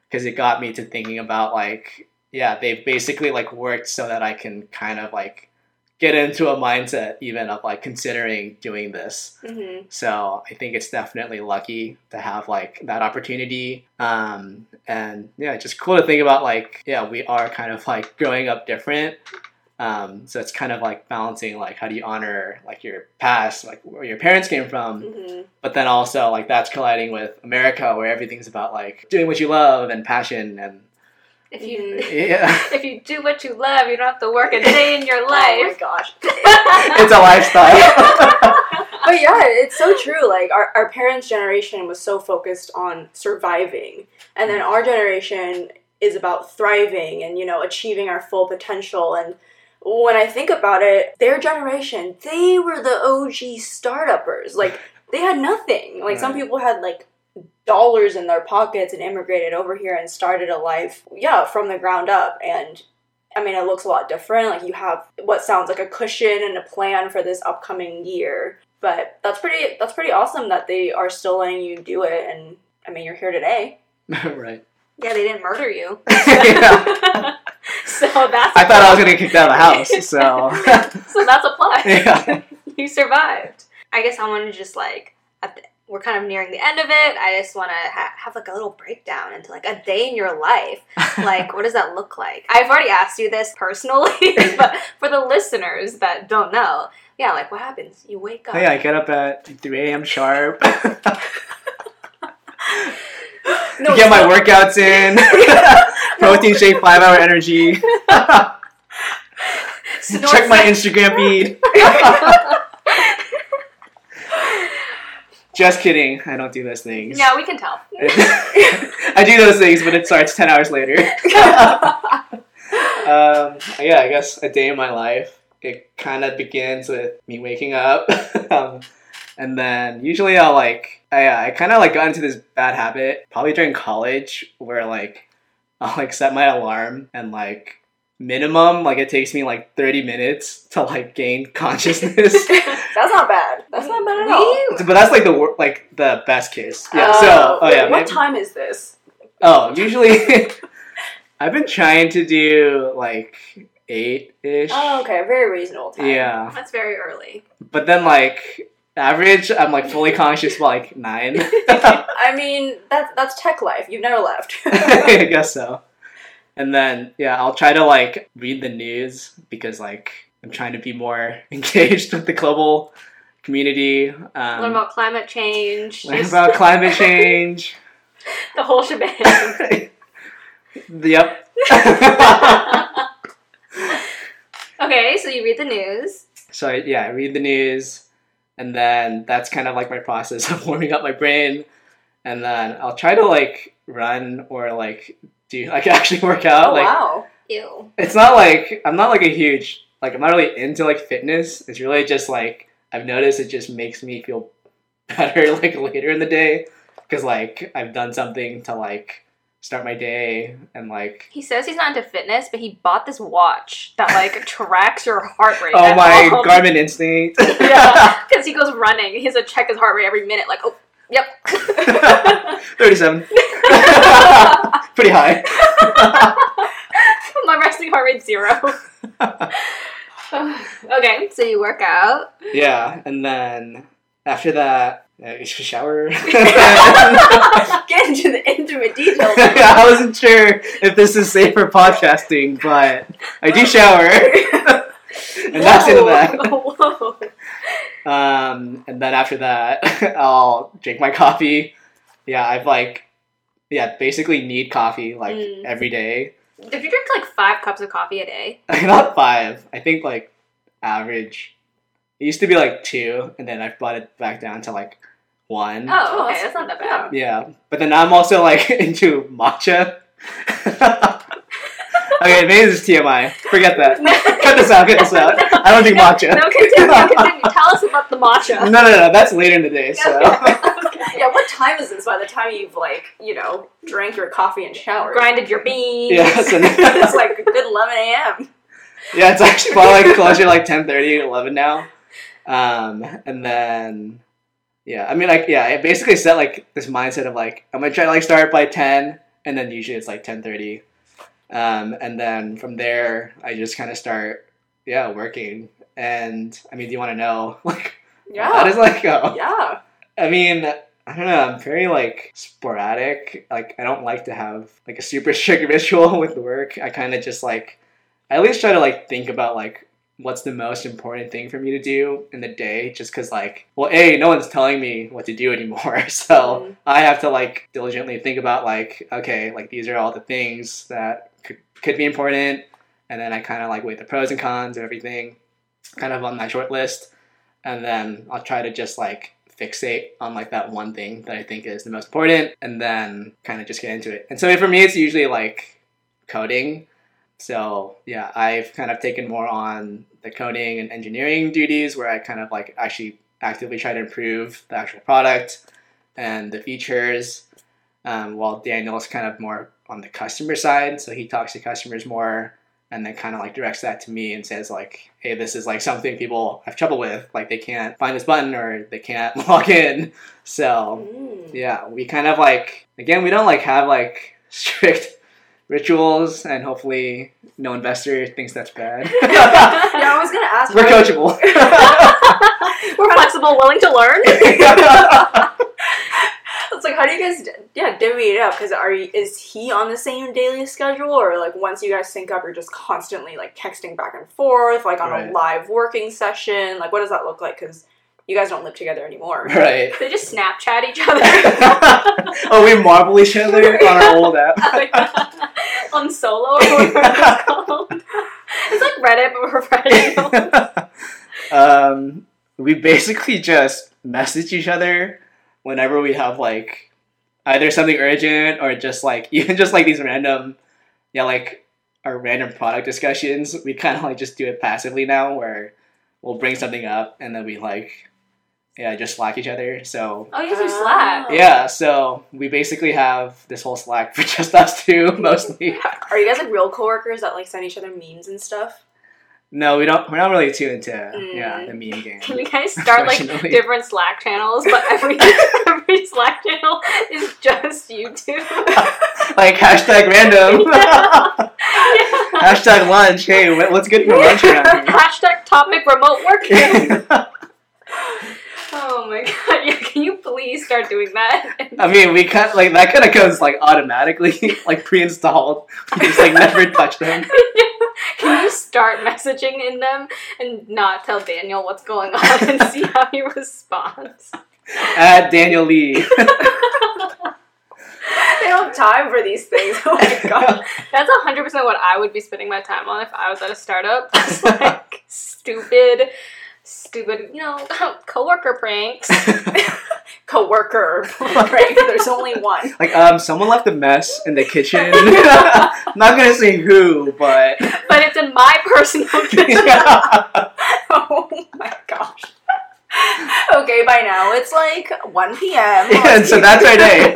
because it got me to thinking about like yeah they've basically like worked so that i can kind of like get into a mindset even of like considering doing this. Hmm so i think it's definitely lucky to have like that opportunity. Um and yeah just cool to think about like yeah we are kind of like growing up different. Um so it's kind of like balancing like how do you honor like your past like where your parents came from hmm but then also like that's colliding with America where everything's about like doing what you love and passion and If you yeah if you do what you love, you don't have to work a day in your life. Oh my life. gosh. it's a lifestyle but yeah, it's so true. Like our, our parents' generation was so focused on surviving, and then our generation is about thriving and you know achieving our full potential. And when I think about it, their generation they were the OG startuppers. Like they had nothing. Like some people had like dollars in their pockets and immigrated over here and started a life, yeah, from the ground up. And I mean, it looks a lot different. Like you have what sounds like a cushion and a plan for this upcoming year. But that's pretty. That's pretty awesome that they are still letting you do it. And I mean, you're here today. right Yeah, they didn't murder you. so that's I thought I was gonna get kicked out of the house so so that's a plus. yeah you survived. I guess I want to just like at the, we're kind of nearing the end of it. I just want to ha- have like a little breakdown into like a day in your life. Like, what does that look like? I've already asked you this personally, but for the listeners that don't know, yeah, like what happens? You wake up. Yeah I get up at 3 a.m. sharp No, get my workouts in protein shake five hour energy check my Instagram feed just kidding I don't do those things Yeah, we can tell. I do those things, but it starts 10 hours later. um, yeah, I guess a day in my life, it kind of begins with me waking up. um, and then usually I'll like, I, I kind of like got into this bad habit, probably during college, where like, I'll like set my alarm and like, minimum, like it takes me like 30 minutes to like gain consciousness. That's not bad. That's not bad at all. But that's like the wor- like the best case. Yeah. Uh, so, oh yeah. What maybe- time is this? Oh, usually I've been trying to do like eight ish. Oh, okay, very reasonable time. Yeah, That's very early. but then like average, I'm like fully conscious by like nine. I mean, that's that's tech life. You've never left. I guess so. And then yeah, I'll try to like read the news because like I'm trying to be more engaged with the global community. Um, Learn about climate change. learn about climate change. the whole shebang. yep. okay, so you read the news. So I, yeah, I read the news, and then that's kind of like my process of warming up my brain, and then I'll try to like run or like do like actually work out. oh like wow. Ew. it's not like I'm not like a huge like I'm not really into like fitness. It's really just like I've noticed it just makes me feel better like later in the day because like I've done something to like start my day and like He says he's not into fitness, but he bought this watch that like tracks your heart rate. oh my all Garmin Instinct. Yeah, because he goes running. He has to check his heart rate every minute. Like, oh, yep. 37. Pretty high. My resting heart rate zero. okay, so you work out. Yeah, and then after that, uh, you should shower. Get into the intimate details. I wasn't sure if this is safe for podcasting, but I do shower. and that's into that. Whoa. Um, and then after that, I'll drink my coffee. Yeah, I've like, yeah, basically need coffee like Mm. every day. If you drink like five cups of coffee a day, Not five. I think like average. It used to be like two, and then I've brought it back down to like one. oh, okay, that's- that's not that bad. Yeah, but then I'm also like into matcha. Okay, maybe this is TMI. Forget that. cut this out. Cut this out. I don't drink matcha. No, continue, continue. Tell us about the matcha. No, no, no. That's later in the day. So. Yeah, what time is this by the time you've like, you know, drank your coffee and showered? Grinded your beans. Yeah, so it's like a good 11 a.m. yeah, it's actually probably like closer to like 10 30, 11 now. Um, and then, yeah, I mean, like, yeah, I basically set like this mindset of like, I'm gonna try to like start by 10, and then usually it's like 10 Um, and then from there, I just kind of start, yeah, working. And I mean, do you want to know, like, Yeah. how does that go? yeah. I mean, I don't know. I'm very like sporadic. Like I don't like to have like a super strict ritual with work. I kind of just like I at least try to like think about like what's the most important thing for me to do in the day? Just because like well a no one's telling me what to do anymore. So Mhm. i have to like diligently think about like okay like these are all the things that could, could be important. And then i kind of like weigh the pros and cons of everything kind of on my short list. And then i'll try to just like fixate on like that one thing that i think is the most important and then kind of just get into it. And so for me it's usually like coding so yeah, I've kind of taken more on the coding and engineering duties where I kind of like actually actively try to improve the actual product and the features. Um, while Daniel's kind of more on the customer side, so he talks to customers more and then kind of like directs that to me and says like, hey, this is like something people have trouble with, like they can't find this button or they can't log in. So Mm. yeah, we kind of like again, we don't like have like strict rituals, and hopefully no investor thinks that's bad. yeah, I was gonna ask. We're coachable. We're flexible, willing to learn. It's like, how do you guys, yeah, divvy it up? Because are you, is he on the same daily schedule, or like once you guys sync up, you're just constantly like texting back and forth, like on Right. a live working session? Like, what does that look like? Because you guys don't live together anymore. right. they just Snapchat each other. oh, we marble each other on our old app. On solo or whatever it's called. It's like Reddit, but we're Reddit. um, we basically just message each other whenever we have like either something urgent or just like even just like these random, yeah, like our random product discussions. We kind of like just do it passively now, where we'll bring something up and then we like, yeah, just slack each other. So Oh, you guys use Slack. Oh. yeah, so we basically have this whole Slack for just us two mostly. Are you guys like real coworkers that like send each other memes and stuff? No, we don't. We're not really too into yeah Mm. the meme game. Can you guys start like different Slack channels, but every every Slack channel is just YouTube. like hashtag random. Yeah. hashtag lunch. Hey, what's good for lunch around Hashtag topic remote working. Oh my god! Yeah, can you please start doing that? I mean, we kind like that kind of goes like automatically, like pre-installed. We just like never touch them. Can you start messaging in them and not tell Daniel what's going on and see how he responds? At Daniel Lee. They don't have time for these things. Oh my god. That's hundred percent what I would be spending my time on if I was at a startup. Just like stupid, stupid, you know, coworker pranks. Coworker prank. There's only one. like, um, someone left a mess in the kitchen. I'm not gonna say who, but But it's in my personal kitchen. Oh my gosh. Okay, by now it's like 1 p.m. and so that's our day.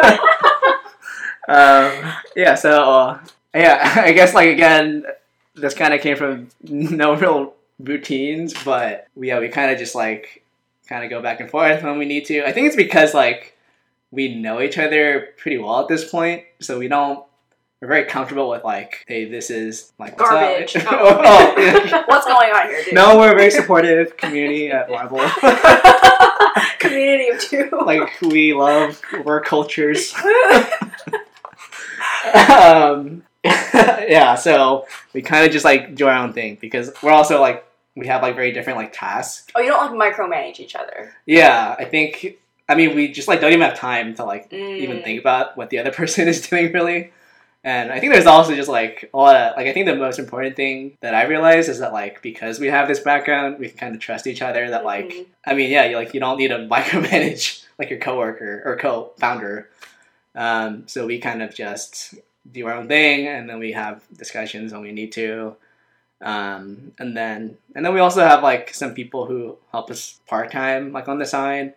um, yeah, so uh, yeah, I guess like again, this kind of came from no real routines, but we, yeah, we kind of just like kind of go back and forth when we need to. I think it's because like we know each other pretty well at this point, so we don't. We're very comfortable with like, hey, this is like what's? Garbage. oh, oh, yeah. What's going on here, dude? No, we're a very supportive community at Marble. Community of two. like we love work cultures. um, yeah, so we kind of just like do our own thing because we're also like we have like very different like tasks. oh, you don't like micromanage each other. Yeah, I think I mean we just like don't even have time to like even Mm. think about what the other person is doing really. And I think there's also just like a lot of like I think the most important thing that I realized is that like because we have this background, we can kind of trust each other. That like Mhm. I mean, yeah, you like you don't need to micromanage like your coworker or co-founder. Um, so we kind of just do our own thing, and then we have discussions when we need to. Um, and then and then we also have like some people who help us part time, like on the side,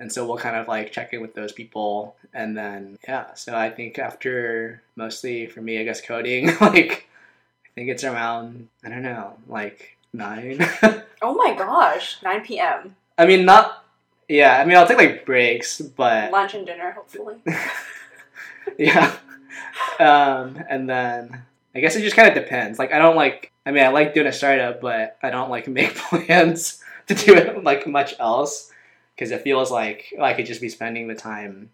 and so we'll kind of like check in with those people, and then yeah. So I think after mostly for me, I guess coding, like I think it's around I don't know, like nine. Oh my gosh, 9 p.m. I mean, not yeah. I mean, I'll take like breaks, but Lunch and dinner, hopefully. yeah. Um, and then I guess it just kind of depends. Like I don't like. I mean, I like doing a startup, but I don't like make plans to do it like much else because it feels like oh, I could just be spending the time,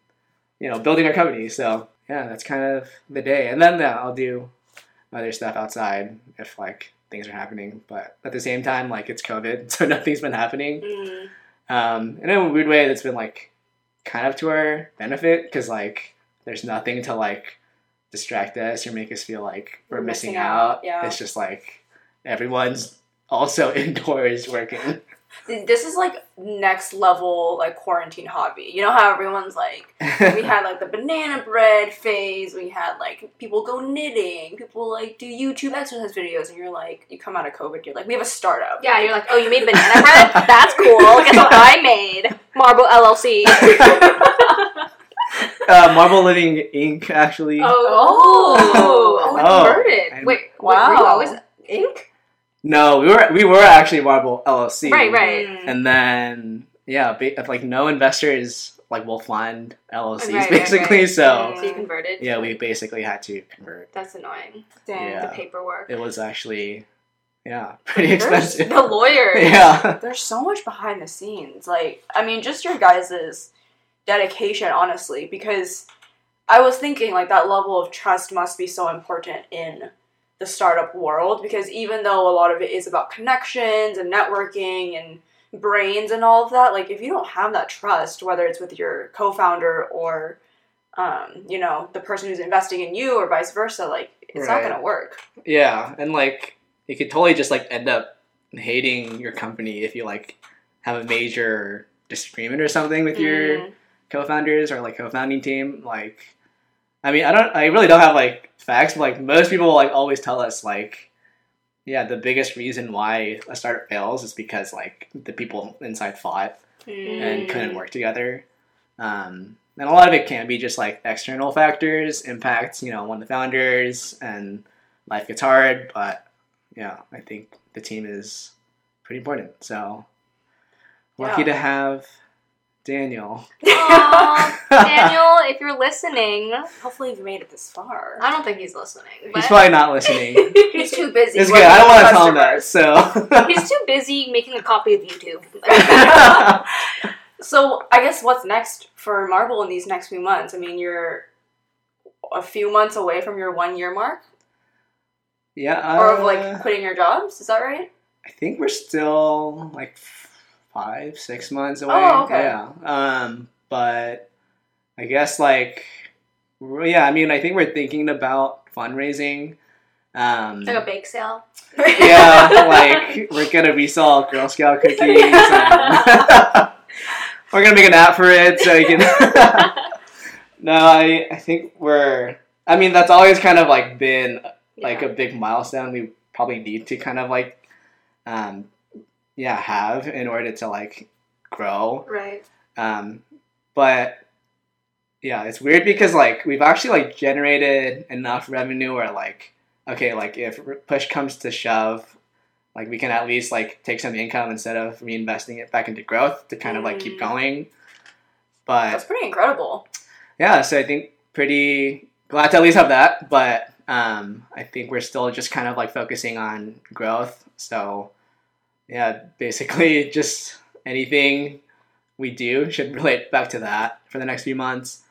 you know, building our company. So yeah, that's kind of the day. And then I'll do other stuff outside if like things are happening. But at the same time, like it's COVID, so nothing's been happening. Mm. Um, and in a weird way, that's been like kind of to our benefit because like there's nothing to like distract us or make us feel like we're, We're missing, missing out. out, yeah. It's just like everyone's also indoors working. This is like next level like quarantine hobby. You know how everyone's like we had like the banana bread phase, we had like people go knitting, people like do YouTube exercise videos, and you're like you come out of COVID, you're like, we have a startup. Yeah, you're like, oh, you made banana bread? That's cool. Guess what I made? Marble LLC. uh, Marble Living Inc. Actually. Oh, oh, Oh. converted. Wait, Wow. wow. Were you always ink? No, we were we were actually Marble LLC. Right, right. Mm. And then yeah, ba- like no investors like will fund LLCs Right, right, basically. right. So So you converted? yeah, we basically had to convert. That's annoying. Dang. Yeah. The paperwork. It was actually yeah pretty There's- expensive. The lawyers. yeah. There's so much behind the scenes. Like, I mean, just your guys's dedication, honestly, because I was thinking, like, that level of trust must be so important in the startup world because even though a lot of it is about connections and networking and brains and all of that, like, if you don't have that trust, whether it's with your co founder or, um, you know, the person who's investing in you or vice versa, like, it's not going to work. Yeah, and like you could totally just like end up hating your company if you like have a major disagreement or something with your Mm. co-founders or like co-founding team. Like, I mean, I don't, I really don't have like facts, but like most people like always tell us like, yeah, the biggest reason why a startup fails is because like the people inside fought and Mm. couldn't work together. Um, and a lot of it can be just like external factors, impacts, you know, one of the founders, and life gets hard. But yeah, I think the team is pretty important. So lucky Yeah. to have Daniel. Aw, Daniel, if you're listening, Hopefully, you've made it this far. I don't think he's listening. But He's probably not listening. He's too busy. It's good. I don't want to tell him that. So he's too busy making a copy of YouTube. So I guess what's next for Marble in these next few months? I mean, you're a few months away from your one year mark, yeah, or of uh, like quitting your jobs. Is that right? I think we're still like five, six months away. Oh, okay. Yeah. Um, but I guess like, yeah. I mean, I think we're thinking about fundraising. Um, like a bake sale. yeah, like we're gonna resell Girl Scout cookies. And we're gonna make an app for it so you can. no, I I think we're. I mean, that's always kind of like been like a big milestone we probably need to kind of like um yeah have in order to like grow right. um but yeah it's weird because like we've actually like generated enough revenue where like okay like if push comes to shove like we can at least like take some income instead of reinvesting it back into growth to kind of like keep Mm. going but That's pretty incredible. yeah, so I think pretty glad to at least have that, but um, I think we're still just kind of like focusing on growth. So yeah, basically just anything we do should relate back to that for the next few months,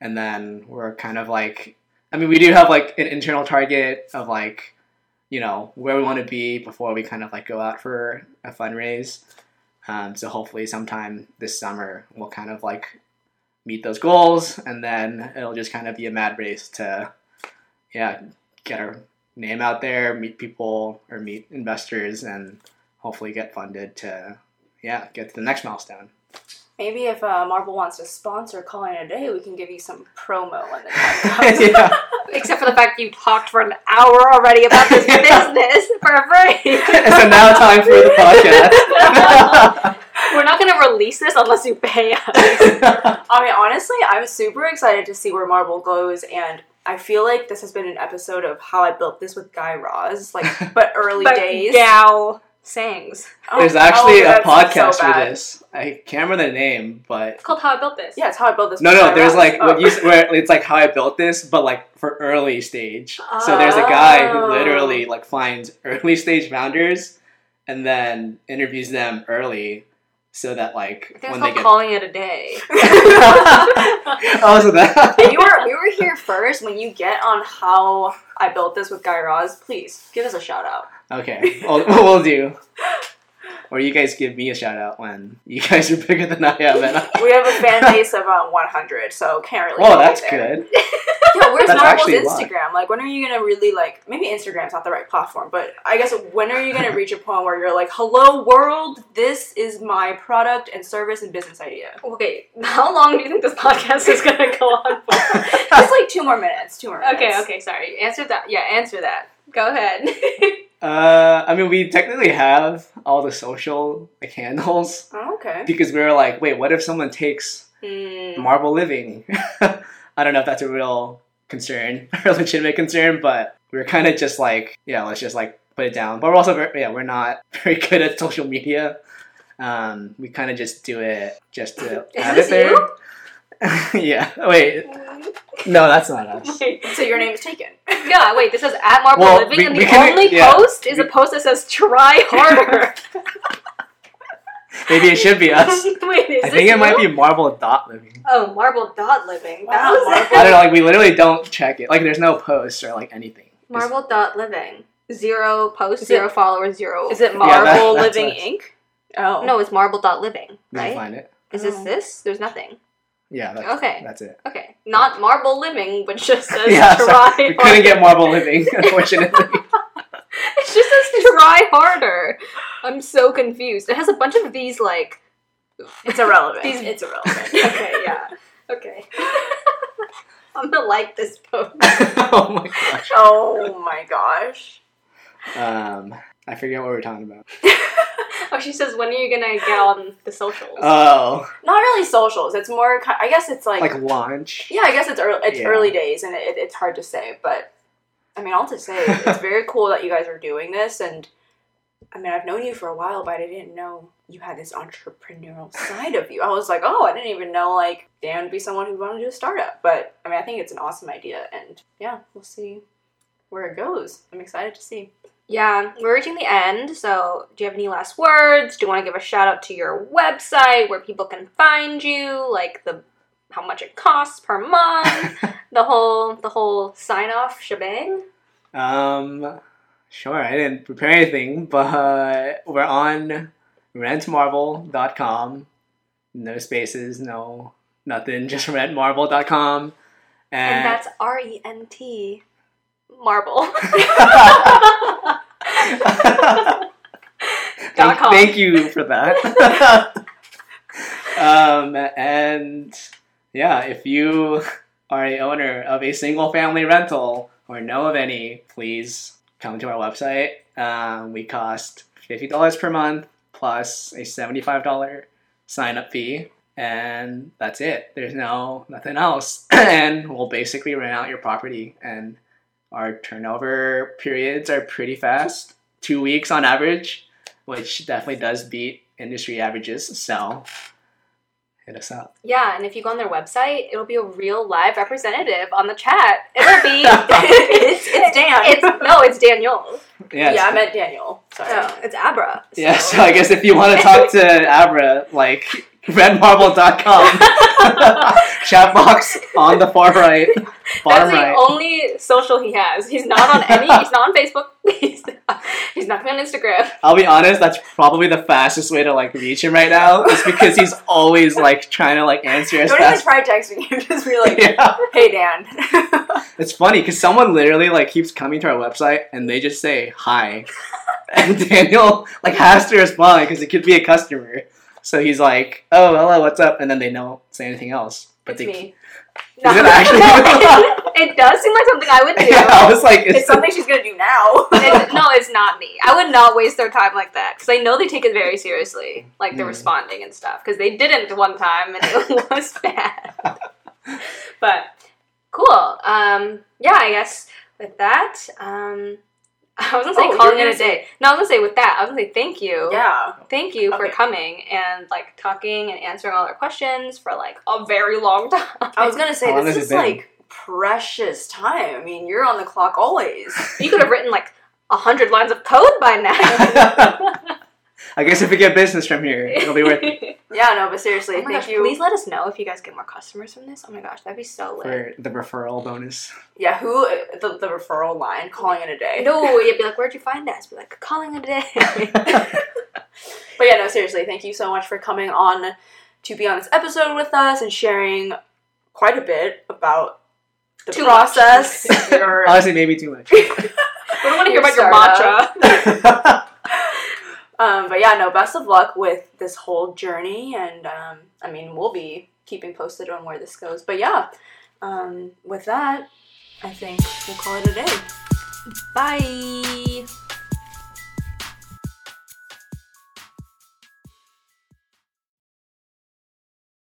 and then we're kind of like, I mean, we do have like an internal target of like, you know, where we want to be before we kind of like go out for a fundraise. Um, so hopefully sometime this summer we'll kind of like meet those goals, and then it'll just kind of be a mad race to, yeah, get our name out there, meet people or meet investors, and hopefully get funded to, yeah, get to the next milestone. Maybe if uh, Marble wants to sponsor Calling a Day, we can give you some promo on the time comes. yeah. Except for the fact you talked for an hour already about this business for free. so now time for the podcast. We're not going to release this unless you pay us. I mean, honestly, I'm super excited to see where Marble goes, and I feel like this has been an episode of how I built this with Guy Raz, like, but early But days. Gao sings. Oh, There's actually oh, a podcast so for this. I can't remember the name, but It's called How I Built This. Yeah, it's how I built this. no, no. Guy There's like Oh. what you where it's like how I built this, but like for early stage. So there's a guy who Oh. literally like finds early stage founders and then interviews them early, so that like I when they get. Calling It a Day. oh, so that. You were we were here first. When you get on how I built this with Guy Raz, please give us a shout out. Okay, we'll, we'll do. Or you guys give me a shout out when you guys are bigger than I am. And I- We have a fan base of uh, 100, so can't really. Whoa, go that's there. good. Yeah, where's That's Marble's actually a lot. Instagram? Like, when are you gonna really like? Maybe Instagram's not the right platform, but I guess when are you gonna reach a point where you're like, "Hello, world, this is my product and service and business idea." Okay, how long do you think this podcast is going to go on for? Just like two more minutes. Two more minutes. okay, okay, sorry. Answer that. Yeah, answer that. Go ahead. Uh, I mean, we technically have all the social like handles Oh, okay. because we were like, wait, what if someone takes Hmm. Marble Living? I don't know if that's a real concern or legitimate concern, but we were kind of just like, yeah, let's just like put it down. But we're also, very, yeah, we're not very good at social media. Um, we kind of just do it just to have it there. yeah. Wait. No, that's not us. So your name is taken. yeah, wait, this says at Marble Well, Living, we- and we the can- only yeah. post is a post that says try harder. Maybe it should be us. wait, is I this think it might you? be Marble dot living. Oh, Marble Dot Living. That Wow, was Marble. I don't know. Like we literally don't check it. Like there's no posts or like anything. It's- Marble Dot Living. Zero posts, Is zero followers, zero. Is it Yeah, Marble that- that's Living us. Inc? Oh No, it's Marble Dot Living, Did you right? find it? Is this Oh. this? There's nothing. Yeah. That's, Okay. That's it. Okay, not Marble Living, but just says yeah. try. So we couldn't get marble living, unfortunately. It just says try harder. I'm so confused. It has a bunch of these like. It's irrelevant. These- it's irrelevant. Okay, yeah. Okay. I'm gonna like this post. oh my gosh. oh my gosh. Um, I forget what we're talking about. Oh, she says, when are you gonna get on the socials? Oh, Not really socials. It's more. ki- I guess it's like. like launch. yeah, I guess it's early. It's Yeah. early days, and it, it's hard to say. But I mean, all to say, it's very cool that you guys are doing this. And I mean, I've known you for a while, but I didn't know you had this entrepreneurial side of you. I was like, oh, I didn't even know like Dan would be someone who wanted to do a startup. But I mean, I think it's an awesome idea, and yeah, we'll see where it goes. I'm excited to see. Yeah, we're reaching the end, so do you have any last words? Do you want to give a shout out to your website where people can find you? Like the how much it costs per month, the whole the whole sign off shebang? Um, sure. I didn't prepare anything, but we're on rentmarble.com. No spaces, no nothing. Just rentmarble.com. And And, that's R E N T marble. thank, thank you for that. um, and yeah, if you are a owner of a single family rental or know of any, please come to our website. Um, we cost fifty dollars per month plus a seventy-five dollar sign-up fee, and that's it. There's no nothing else, and we'll basically rent out your property. And our turnover periods are pretty fast, two weeks on average, which definitely does beat industry averages. So hit us up. yeah, and if you go on their website, it'll be a real live representative on the chat. It'll be it's, it's Dan. It's no, it's Daniel. Yeah, yeah, I meant Daniel. Sorry. Oh, it's Abra. Yeah, so I guess if you want to talk to Abra, like rentmarble.com, chat box on the far right, That's bottom the only social he has. He's not on any. He's not on Facebook. He's not, he's not on Instagram. I'll be honest, that's probably the fastest way to like reach him right now, is because he's always like trying to like answer Don't even try texting him. Just be like, Yeah, "Hey, Dan." it's funny because someone literally like keeps coming to our website and they just say hi, and Daniel like has to respond because it could be a customer. So he's like, "Oh, hello, what's up?" And then they don't say anything else. But It's they me. Is it actually it does seem like something I would do. Yeah, I was like, It's something she's gonna do now. It's- no, it's not me. I would not waste their time like that because I know they take it very seriously, like they're Mm. responding and stuff. Because they didn't one time and it was bad. but cool. Um, yeah, I guess with that, um, I was gonna say Oh, you calling were it gonna a day. No, I was gonna say with that, I was gonna say thank you. yeah. Thank you for Okay. coming and like talking and answering all our questions for like a very long time. I was gonna say How this is like precious time. I mean, you're on the clock always. you could have written like a hundred lines of code by now. I guess if we get business from here, it'll be worth it yeah, no, but seriously, Oh thank gosh, you. please let us know if you guys get more customers from this. Oh my gosh, that'd be so lit. for the referral bonus. Yeah, who the, the referral line? Calling it a day. No, you'd be like, where'd you find us? Be like, calling it a day. But yeah, no, seriously, thank you so much for coming on to be on this episode with us and sharing quite a bit about the Too much. process. Honestly, maybe too much. we don't want to hear Your about your startup. Um, but yeah, no, best of luck with this whole journey, and um, I mean, we'll be keeping posted on where this goes. But yeah, um, with that, I think we'll call it a day. Bye.